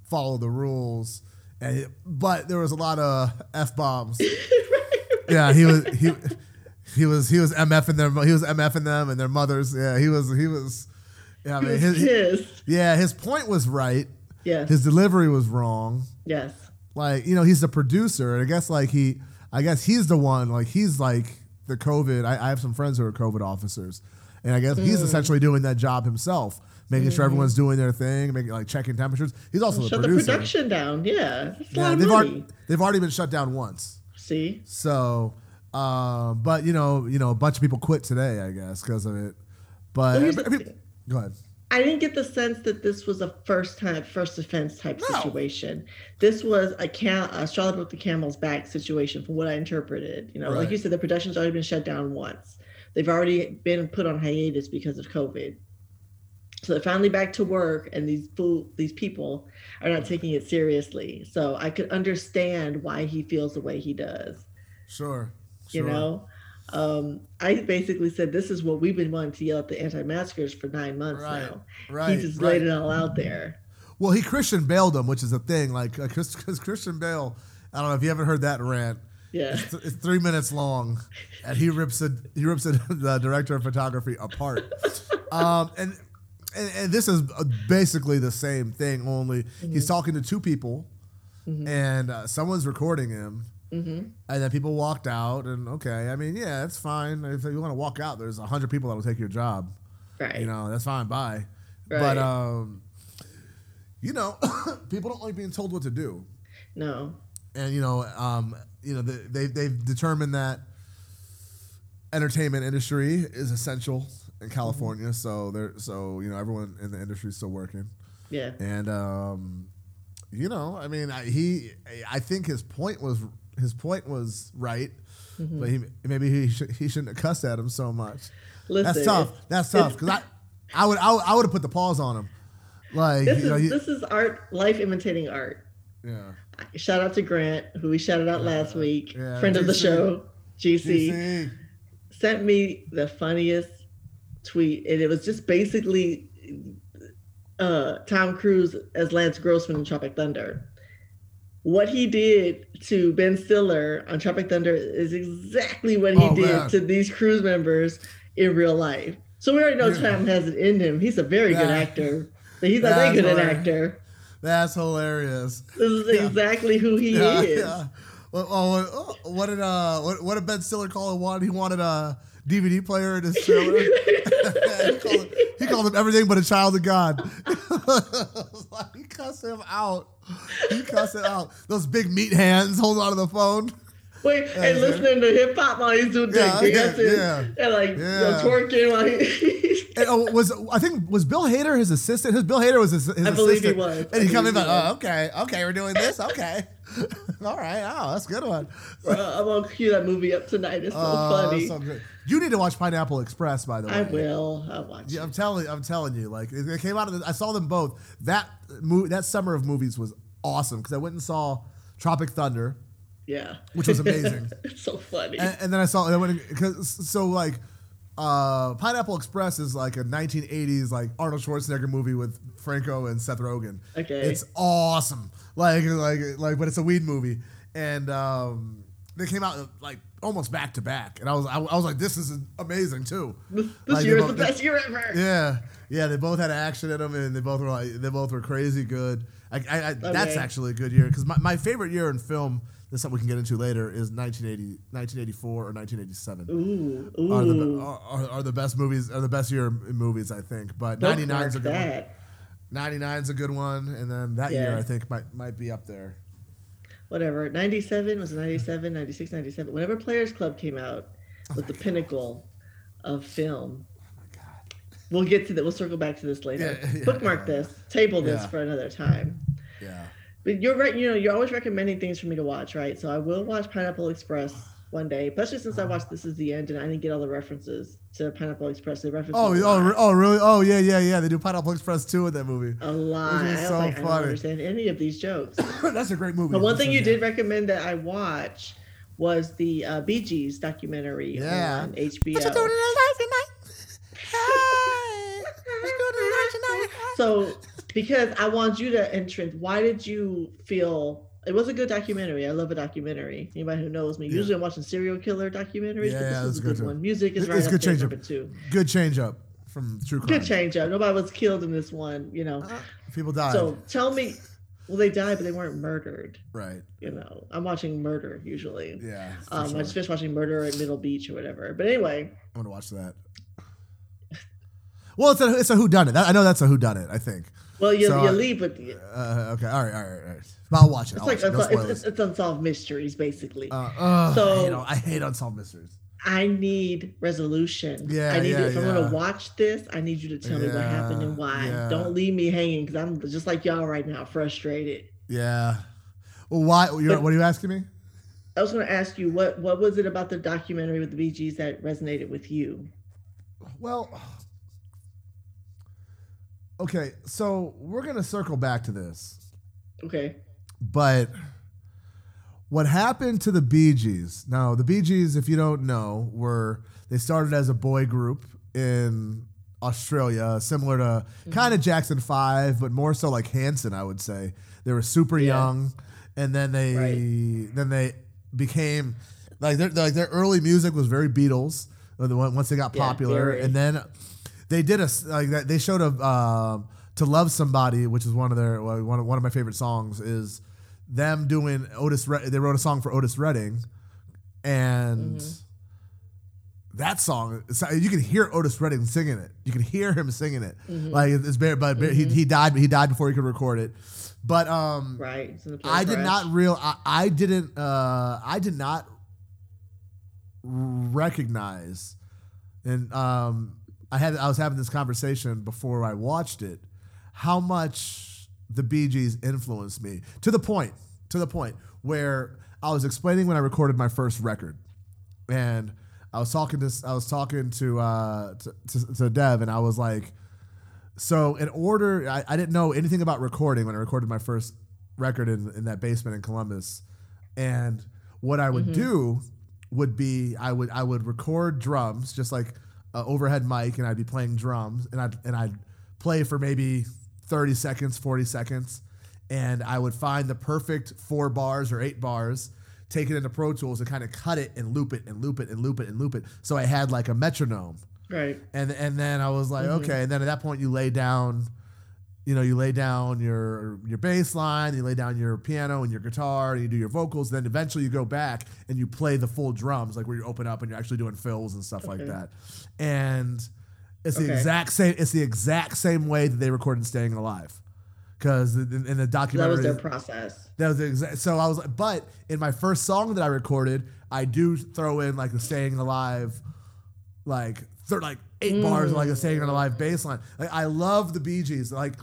follow the rules. And it- but there was a lot of f bombs. yeah, he was he he was he was mfing them. He was mfing them and their mothers. Yeah, he was he was. Yeah, I mean, his, pissed. yeah, his point was right. Yes. His delivery was wrong. yes. Like you know, he's the producer, and I guess like he, I guess he's the one. Like he's like the COVID. I, I have some friends who are COVID officers, and I guess Mm. he's essentially doing that job himself, making sure everyone's doing their thing, making like checking temperatures. He's also the Shut the production down. Yeah. Yeah, they've already they've already been shut down once. See? So, um, but you know, you know, a bunch of people quit today, I guess, because of it. But Well, here's the I mean, go ahead. I didn't get the sense that this was a first time, first offense type No. situation. This was a, cam- a broke the camel's back situation, from what I interpreted. You know, like you said, the production's already been shut down once. They've already been put on hiatus because of COVID. So they're finally back to work, and these fool, these people are not taking it seriously. So I could understand why he feels the way he does. Sure. You know, um, I basically said this is what we've been wanting to yell at the anti-maskers for nine months Right, now. right, he just right. laid it all out there. Well, he Christian bailed him, which is a thing. Like, because Christian Bale, I don't know if you haven't heard that rant. Yeah. It's, it's three minutes long, and he rips it. He rips it, the director of photography apart. Um, and, and and this is basically the same thing. Only he's talking to two people, and uh, someone's recording him. Mm-hmm. And then people walked out, and okay, I mean, yeah, it's fine. If you want to walk out, there's a hundred people that'll take your job. Right. You know, that's fine. Bye. Right. But um, you know, people don't like being told what to do, no. and you know, um, you know, they they they've determined that entertainment industry is essential in California. So they're so you know everyone in the industry is still working, Yeah. and um, you know, I mean, I, he, I think his point was his point was right, Mm-hmm. but he maybe he should, he shouldn't have cussed at him so much. Listen. That's tough. That's tough because I, I would I would, I would have put the pause on him, like This you know, is he- this is art, life imitating art. yeah. Shout out to Grant, who we shouted out last week, yeah, friend of the show, GC, GC. sent me the funniest tweet, and it was just basically uh, Tom Cruise as Lance Grossman in Tropic Thunder. What he did to Ben Stiller on Tropic Thunder is exactly what he Oh, did man. to these cruise members in real life. So we already know Yeah. Tom has it in him. He's a very good actor, but he's not that That's good an actor. That's hilarious. This is exactly who he Yeah, is. yeah. Well, oh, oh, what did uh, what, what did Ben Stiller call it? One, he wanted a DVD player in his trailer. he, called it, he called him everything but a child of God. he cussed him out. He cussed him out. Those big meat hands holding onto the phone. Wait, and listening to hip hop while he's doing Yeah, yeah, yeah, yeah. and like you know, twerking while he. And, oh, was I think was Bill Hader his assistant? His Bill Hader was his, his I believe he was. And he come in like, oh, okay, okay, we're doing this, okay, all right, oh, that's a good one. I'm gonna cue that movie up tonight. It's so Oh, funny. so good. You need to watch Pineapple Express, by the way. I will. I'll watch. Yeah, it. I'm telling, I'm telling you, like it, it came out of. The, I saw them both. That movie, that summer of movies was awesome because I went and saw Tropic Thunder, Yeah. which was amazing. it's so funny. and, and then I saw I went because so like uh, Pineapple Express is like a 1980s like Arnold Schwarzenegger movie with Franco and Seth Rogen. Okay. it's awesome. Like like like, but it's a weed movie, and um, they came out like almost back to back, and I was I, I was like, this is amazing too. this Like, year is the best year ever. Yeah, yeah, they both had action in them, and they both were like they both were crazy good. I, I, I That's actually a good year because my, my favorite year in film. This is something we can get into later. Is 1980, 1984 or 1987 Ooh, ooh. are the are, are, are the best movies are the best year movies I think. But 99 is a good one. that. 99 is a good one, and then that year I think might might be up there. Whatever. 97 was it 97, 96, 97. Whenever Players Club came out Oh was the pinnacle of film. Oh my God. We'll get to that. We'll circle back to this later. Yeah, yeah, Bookmark yeah. this. Table this Yeah. for another time. Yeah. But you're right. You know, you're always recommending things for me to watch, right? So I will watch Pineapple Express one day, especially since I watched This Is the End and I didn't get all the references to Pineapple Express. They reference Oh, oh, oh, really? Oh, yeah, yeah, yeah. They do Pineapple Express too in that movie. a lot. Which is I so like, I don't understand any of these jokes. That's a great movie. But one thing you did recommend that I watch was the uh, Bee Gees documentary Yeah. on HBO. What you doing tonight? Hey, what you doing tonight? So, because I want you to entrance, why did you feel it was a good documentary? I love a documentary. Anybody who knows me, Yeah. usually I'm watching serial killer documentaries, Yeah, but this yeah, was a good good too. one. Music is It- right it's good change up. two. Good change up from True Crime. Good change up. Nobody was killed in this one, you know. Uh, People died. So tell me, well, they died, but they weren't murdered. right. You know, I'm watching murder usually. Yeah. Um, sure. I just finished watching Murder at Middle Beach or whatever. But anyway, I'm gonna watch that. Well, it's a it's a who done it. I know that's a who done it. I think. Well, you, So, you uh, leave with it's Uh, okay. All right. All right. All right. I'll watch it. I'll like watch it. No it's, it's, it's unsolved mysteries basically. Uh, uh, So- you know, I hate unsolved mysteries. I need resolution. Yeah, I need yeah, if I'm gonna watch this, I need you to tell me what happened and why. yeah. Don't leave me hanging because I'm just like y'all right now, frustrated. Yeah. Well, why? You're, But- what are you asking me? I was gonna ask you what what was it about the documentary with the Gees that resonated with you? Well, okay. So we're gonna circle back to this. Okay. But what happened to the Bee Gees? Now, the Bee Gees, if you don't know, were they started as a boy group in Australia, similar to mm-hmm. kind of Jackson Five, but more so like Hanson, I would say. They were super Yeah. young, and then they Right. then they became like their like their early music was very Beatles. Once they got popular, very. and then they did a like that. They showed a um, to love somebody, which is one of their one of, one of my favorite songs is them doing Otis. Red- they wrote a song for Otis Redding, and Mm-hmm. that song you can hear Otis Redding singing it. You can hear him singing it. Mm-hmm. Like it's but he he died. He died before he could record it. But um, Right. It's in the plane I did crash. not real. I, I didn't. Uh, I did not recognize, and um, I had. I was having this conversation before I watched it. How much the Bee Gees influenced me to the point. To the point where I was explaining when I recorded my first record, and I was talking to. I was talking to uh, to, to, to Dev, and I was like. So in order, I, I didn't know anything about recording when I recorded my first record in, in that basement in Columbus, and what I would do would be I would I would record drums just like overhead mic, and I'd be playing drums, and I'd and I'd play for maybe thirty seconds, forty seconds, and I would find the perfect four bars or eight bars. Take it into Pro Tools and kind of cut it and loop it and loop it and loop it and loop it. So I had like a metronome Right. and and then I was like, mm-hmm. okay. And then at that point, you lay down you know, you lay down your your bass line, you lay down your piano and your guitar, and you do your vocals. Then eventually you go back and you play the full drums, like where you open up and you're actually doing fills and stuff like that. And it's the exact same. It's the exact same way that they recorded "Staying Alive," because in, in the So that was their process. that was the exact. So I was like, but in my first song that I recorded, I do throw in like the "Staying Alive," like third like eight bars of like mm. a "Staying Alive" bass line. Like I love the Bee Gees. Like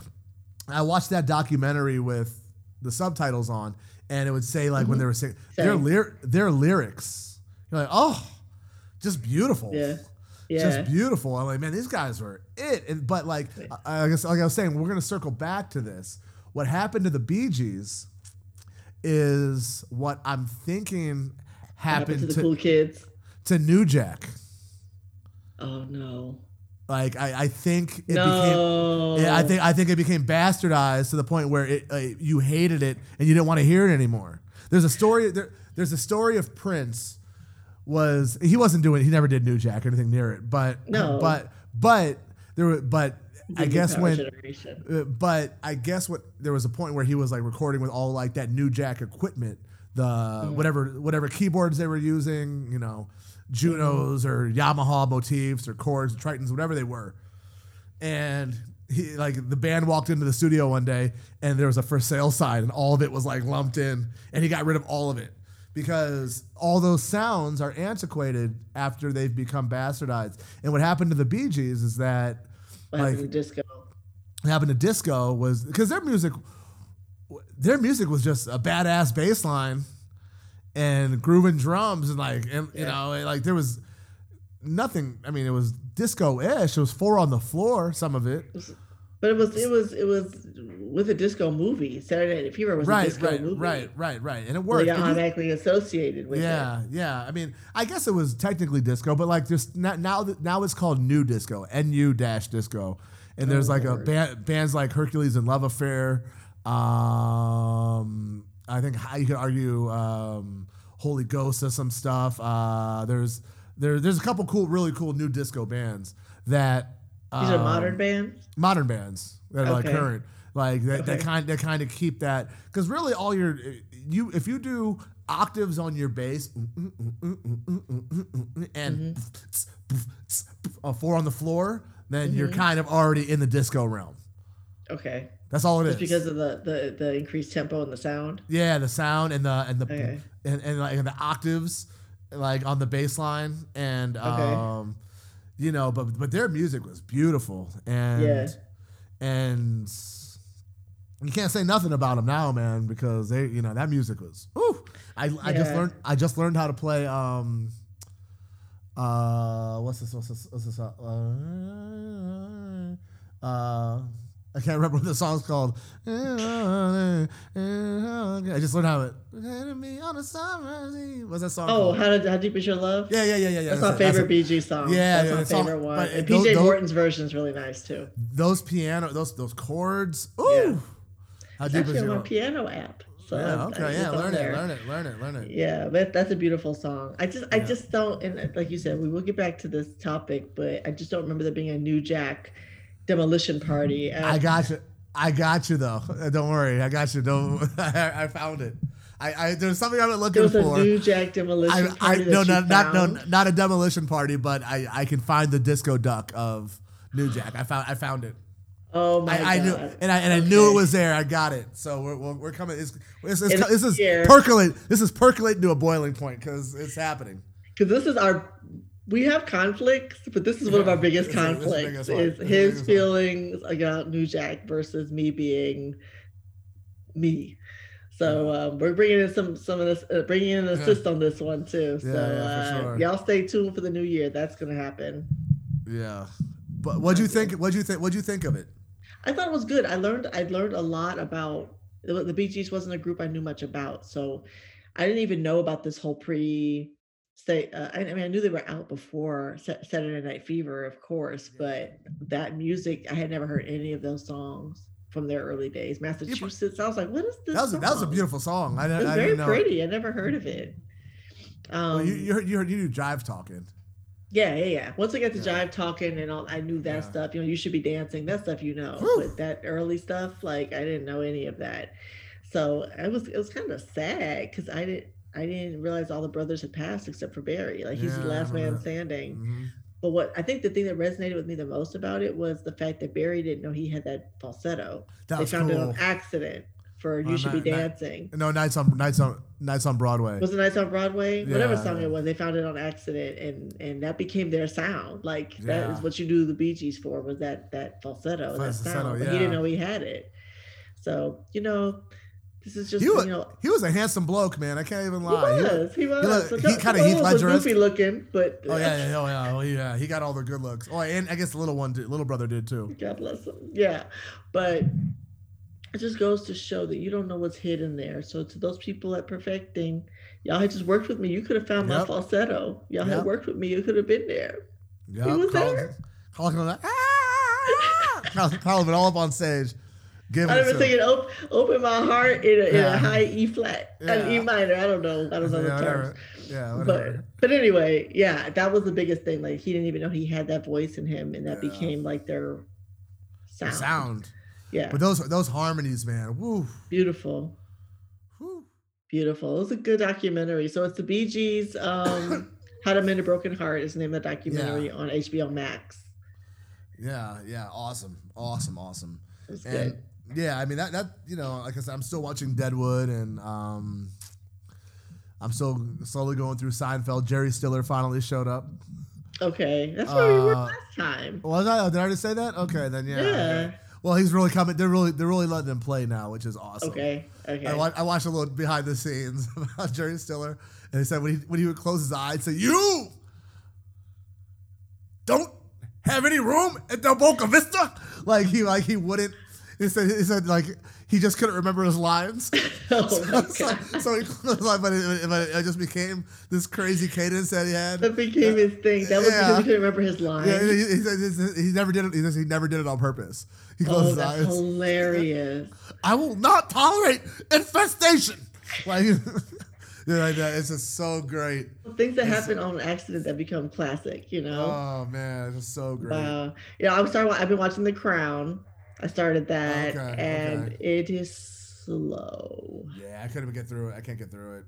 I watched that documentary with the subtitles on, and it would say like when mm-hmm. they were singing their lyr- their lyrics. You're like, oh, just beautiful Yeah. Yeah. just beautiful. I'm like, man, these guys were it. And, but like, I, I guess, like I was saying, we're gonna circle back to this. What happened to the Bee Gees is what I'm thinking happened happened to the to, cool kids. to New Jack. Oh no. Like, I, I think it no. became. Yeah, I think I think it became bastardized to the point where it, uh, you hated it and you didn't want to hear it anymore. There's a story. There, there's a story of Prince. Was he wasn't doing? He never did New Jack or anything near it. But No. But but there were. But I guess when. Uh, but I guess what there was a point where he was like recording with all like that New Jack equipment, the Mm-hmm. whatever whatever keyboards they were using, you know, Junos or Yamaha motifs or Korgs, or Tritons, whatever they were. And he like the band walked into the studio one day and there was a for sale sign and all of it was like lumped in and he got rid of all of it because all those sounds are antiquated after they've become bastardized. And what happened to the Bee Gees is that What like happened to disco? happened to disco was because their music their music was just a badass bass line and grooving drums and like and you Yeah. know like there was nothing i mean it was disco-ish it was four on the floor some of it But it was it was it was with a disco movie. Saturday Night Fever was a right disco right movie. right right right and it worked they And automatically associated with it. yeah yeah i mean i guess it was technically disco but like just now now, now it's called new disco nu dash disco and there's Oh, like a band, bands like hercules and love affair um i think you could argue um holy ghost does some stuff. Uh there's there, there's a couple cool really cool new disco bands that These are um, modern bands. modern bands that are like current. Like that, that kind that kind of keep that because really all your you if you do octaves on your bass and a four on the floor then you're kind of already in the disco realm. Okay. That's all it is Just because of the, the the increased tempo and the sound. yeah the sound and the and the Okay. and, and like and the octaves like on the bass line and um you know but but their music was beautiful and Yeah. and you can't say nothing about them now, man, because they, you know, that music was. Whew, I, I just learned. I just learned how to play. Um, uh, what's this? What's this? What's this? Uh, uh, I can't remember what the song's called. I just learned how it. What's that song? Oh, called? how did how deep is your love? yeah, yeah, yeah, yeah, yeah. That's my it, favorite it. Bee Gees song. Yeah, that's yeah, my that song- favorite one. but And those- PJ those- Morton's version is really nice too. Those piano, those those chords. Ooh, Yeah. how It's deep actually is on your my love? piano app. So Yeah, okay, yeah, learn it, learn it, learn it, learn it. Yeah, but that's a beautiful song. I just, I Yeah. just don't, and uh, like you said, we will get back to this topic, but I just don't remember there being a New Jack demolition party. And I got you. I got you though. Don't worry. I got you. Don't. I, I found it. I, I there's something I've been looking a for. New Jack demolition I, I party. no no not no not a demolition party, but I I can find the disco duck of New Jack. I found I found it. Oh my I, I god! knew and I and I knew it was there. I got it. So we're we're, we're coming. It's, this is And this is here- percolate. This is percolating to a boiling point because it's happening. because this is our we have conflicts but this is one of our biggest this is- this is the conflicts biggest is his biggest one. feelings about new jack versus me being me so um, we're bringing in some some of this uh, bringing in an Yeah. assist on this one too so Yeah, yeah, uh, sure. y'all stay tuned for the new year that's gonna happen Yeah. But what'd you think? What'd you think? What'd you think of it? i thought it was good i learned i learned a lot about the the bee gees wasn't a group i knew much about so i didn't even know about this whole pre say uh, I, I mean i knew they were out before saturday night fever of course but that music i had never heard any of those songs from their early days massachusetts i was like what is this That was a, that was a beautiful song. I, it was I very didn't know. pretty i never heard of it um Well, you, you heard you heard you knew Jive talking. Yeah, yeah, yeah. Once I got to Yeah. jive talking and all, I knew that Yeah. stuff. You know, you should be dancing. That stuff you know, Whew. but that early stuff, like I didn't know any of that. So I was, it was kind of sad because I didn't, I didn't realize all the brothers had passed except for Barry. Like he's Yeah, the last man remember. standing. Mhm. But what I think the thing that resonated with me the most about it was the fact that Barry didn't know he had that falsetto. That they found it cool. on accident for "You Should ni- Be Dancing." No, nights on nights on nights on Broadway. Was it Nights on Broadway? Whatever song it was, they found it on accident, and and that became their sound. Like that is Yeah. what you do the Bee Gees for was that that falsetto, that Falsetto, sound. But he didn't know he had it. So you know, this is just He was, you know. he was a handsome bloke, man. I can't even lie. He- was, he was. look- So he don't- kinda don't Heath Ledger-esque. goofy looking, but Oh yeah, yeah, oh yeah, oh yeah. He got all the good looks. Oh, and I guess the little one, did, little brother did too. God bless him. Yeah, but it just goes to show that you don't know what's hidden there. So to those people at perfecting, y'all had just worked with me. You could have found my falsetto. Y'all Yep. had worked with me. You could have been there. Yeah, was Carl, there. Carl, Carl, ah! Carl, Carl all up on stage, giving I it remember singing "Open, Open My Heart" in a, in Yeah. a high E flat, an E minor. I don't know. I don't know the Yeah, terms. whatever. Yeah, But whatever. but anyway, yeah, that was the biggest thing. Like he didn't even know he had that voice in him, and that Yeah. became like their The sound. sound. Yeah, But those those harmonies, man. Woo. beautiful. Woo. Beautiful. It was a good documentary. So it's the Bee Gees. Um, How to Mend a Broken Heart is the name of the documentary on HBO Max. Yeah, yeah. Awesome. Awesome, awesome. It was And good. Yeah, I mean that that you know, like I said, I'm still watching Deadwood and um I'm still slowly going through Seinfeld. Jerry Stiller finally showed up. Okay, that's where we were uh, last time. Was I? Did I already say that? Okay, then yeah. Yeah. Well, he's really coming. They're really they're really letting him play now, which is awesome. Okay. Okay. I, I watched a little behind the scenes about Jerry Stiller, and he said when he when he would close his eyes, say, "You don't have any room at the Boca Vista." Like he like he wouldn't. He said he said like he just couldn't remember his lines. oh so, God. so he closed his eyes, but it, but it just became this crazy cadence that he had. That became his thing. That was Yeah. because he couldn't remember his lines. Yeah, he, he said he, he never did it. He, he never did it on purpose. He oh, closed oh, his that's eyes. hilarious. I will not tolerate infestation. Like, yeah, like that. It's just so great. Things that It's- happen on accident that become classic, you know? Oh man, it's just so great. Wow. Yeah, I was starting. I've been watching The Crown. I started that, Okay, and okay. it is slow. Yeah, I couldn't get through it. I can't get through it.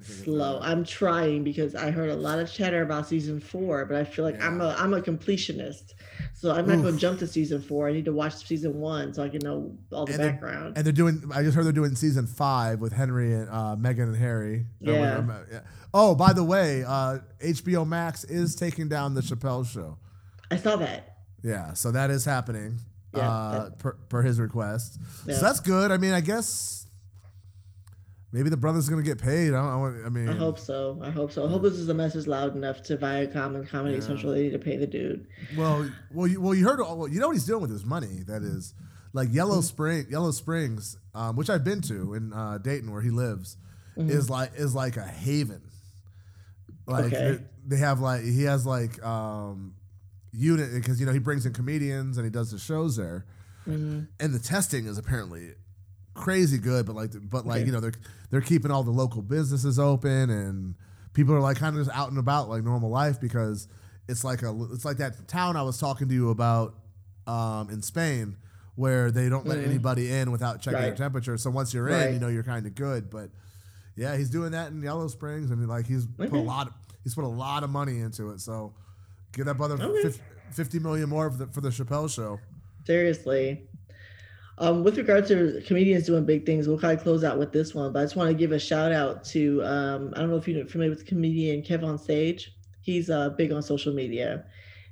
Slow. I'm trying because I heard a lot of chatter about season four, but I feel like I'm a I'm a completionist, so I'm not going to jump to season four. I need to watch season one so I can know all the And they're- background. And they're doing. I just heard they're doing season five with Henry and uh, Megan and Harry. Yeah. yeah. Oh, by the way, uh, HBO Max is taking down the Chappelle Show. I saw that. Yeah, so that is happening. Yeah, uh, per, per his request. Yeah. So that's good. I mean, I guess maybe the brother's gonna get paid. I, don't, I, want- I mean, I hope so. I hope so. I hope this is a message loud enough to Viacom and Comedy Yeah. Central. They need to pay the dude. Well, well, you, well, you heard. Well, you know what he's doing with his money. That is, like Yellow Spring, Yellow Springs, um, which I've been to in uh, Dayton, where he lives, Mhm. is like is like a haven. Like Okay. they, they have like he has like um, unit because you know he brings in comedians and he does the shows there, Mhm. and the testing is apparently crazy good. But like, but like Okay. you know they're they're keeping all the local businesses open and people are like kind of just out and about like normal life because it's like a it's like that town I was talking to you about um, in Spain where they don't let Mhm. anybody in without checking their temperature. So once you're in, you know you're kind of good. But yeah, he's doing that in Yellow Springs and like he's put a lot of, he's put a lot of money into it. So give that brother Okay. fif- 50 million more for the for the Chappelle show. Seriously. Um, with regard to comedians doing big things, we'll kind of close out with this one. But I just want to give a shout out to um, I don't know if you're familiar with the comedian Kev on Stage. He's uh, big on social media,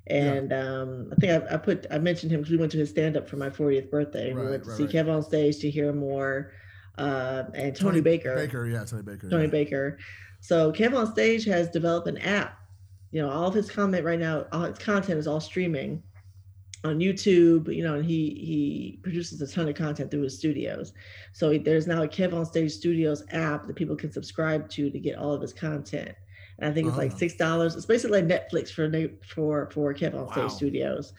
and um, I think I, I put I mentioned him because we went to his stand up for my 40th birthday. we Right, went to right, see right. Kev on Stage to hear more, uh, and Tony, Baker. Baker, yeah, Tony Baker. Tony yeah. Baker. So Kev on Stage has developed an app. You know, all of his comment right now, all his content is all streaming on YouTube. You know, and he he produces a ton of content through his studios. So there's now a Kev on Stage Studios app that people can subscribe to to get all of his content. And I think it's like Oh. six dollars. It's basically like Netflix for for for Kev on Wow. Stage Studios.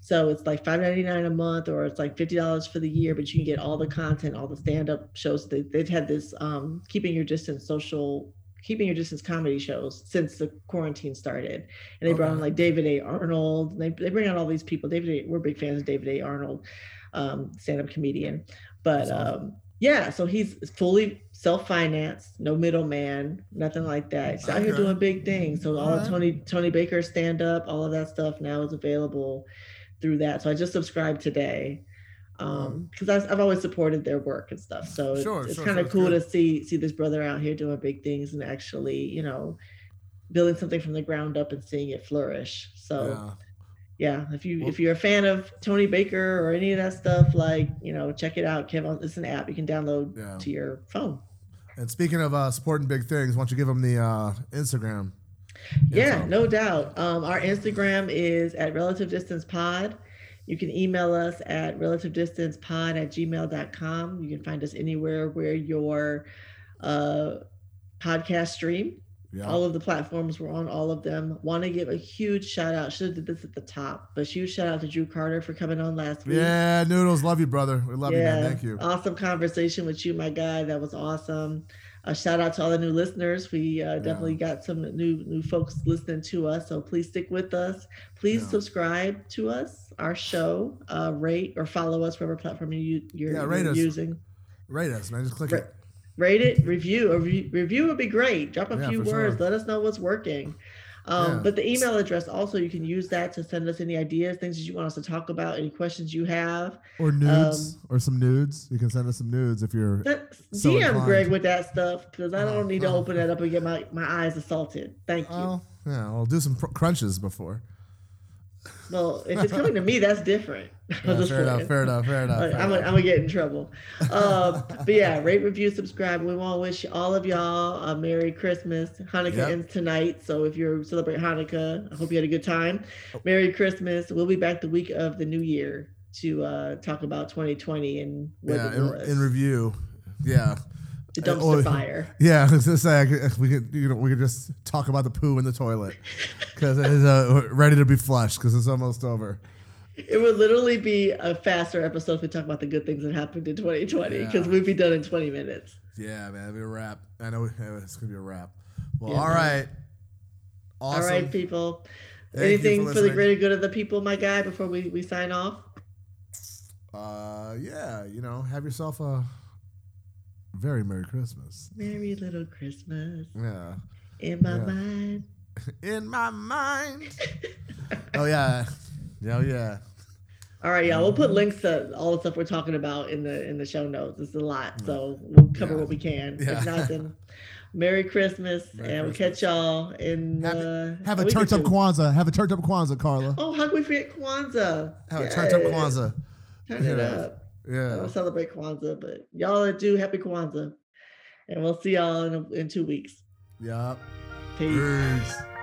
So it's like five ninety nine a month, or it's like fifty dollars for the year, but you can get all the content, all the stand up shows. They, they've had this um, keeping your distance social keeping your distance comedy shows since the quarantine started. And they brought on like David A. Arnold. They, they bring on all these people. David A. We're big fans of David A. Arnold, um, stand-up comedian. But um, yeah, so he's fully self-financed, no middleman, nothing like that. He's out here doing big things. So all, all right. Tony Tony Baker stand-up, all of that stuff now is available through that. So I just subscribed today um because I've, I've always supported their work and stuff. So sure, it's, it's sure, kind of sure, cool to see see this brother out here doing big things and actually you know building something from the ground up and seeing it flourish. So yeah, yeah if you well, if you're a fan of tony baker or any of that stuff like you know check it out kevin. It's an app you can download yeah. to your phone. And speaking of uh supporting big things why don't you give them the uh instagram? Yeah no doubt. Um our instagram is at relative distance pod you can email us at relative distance relativedistance.pod at gmail.com. You can find us anywhere where your uh, podcast stream. Yeah. All of the platforms we're on, all of them. Want to give a huge shout out. Should have did this at the top, but huge shout out to Drew Carter for coming on last week. Yeah, Noodles, love you, brother. We love yeah, you, man. Thank you. Awesome conversation with you, my guy. That was awesome a shout out to all the new listeners. We uh, definitely yeah. got some new new folks listening to us, so please stick with us. Please yeah. subscribe to us, our show, uh, rate or follow us whatever platform you, you're, yeah, rate you're us. using. Rate us, man. Just click Ra- it. Rate it, review. A re- review would be great. Drop a few words. Sure. Let us know what's working. Um, yeah. But the email address also, you can use that to send us any ideas, things that you want us to talk about, any questions you have, or nudes, um, or some nudes. You can send us some nudes if you're. So DM inclined. Greg with that stuff because I don't uh, need to uh, open that up and get my, my eyes assaulted. Thank you. Oh, yeah, I'll do some pr- crunches before. Well, if it's coming to me, that's different. Yeah, fair, enough, fair enough, fair enough, I'm gonna get in trouble. Uh, but yeah, rate, review, subscribe. We want to wish all of y'all a Merry Christmas. Hanukkah yep. ends tonight, so if you're celebrating Hanukkah, I hope you had a good time. Oh. Merry Christmas. We'll be back the week of the New Year to uh, talk about 2020 and yeah, in, in review. Yeah the dumpster uh, fire. Yeah, I was gonna say we could you know we could just talk about the poo in the toilet because it's uh, ready to be flushed because it's almost over. It would literally be a faster episode if we talk about the good things that happened in 2020 because yeah. we'd be done in 20 minutes. Yeah, man, it'd be a wrap. I know it's gonna be a wrap. Well, yeah, all right. Awesome. All right, people. Thank Anything for, for, the greater good of the people, my guy, before we, we sign off? Uh, yeah, you know, have yourself a very Merry Christmas. Merry little Christmas. Yeah. In my yeah. mind. In my mind. oh yeah. Oh yeah. All right, yeah, we'll put links to all the stuff we're talking about in the in the show notes. It's a lot, so we'll cover yeah. what we can. Yeah. If not, then Merry Christmas, Merry and we'll catch y'all in. Have, uh, have a, a turned up Kwanzaa. Have a turned up Kwanzaa, Carla. Oh, how can we forget Kwanzaa? Have yes. a turned up Kwanzaa. Turn it up. Yeah. I don't celebrate Kwanzaa, but y'all do happy Kwanzaa. And we'll see y'all in, in two weeks. Yeah. Peace. Peace.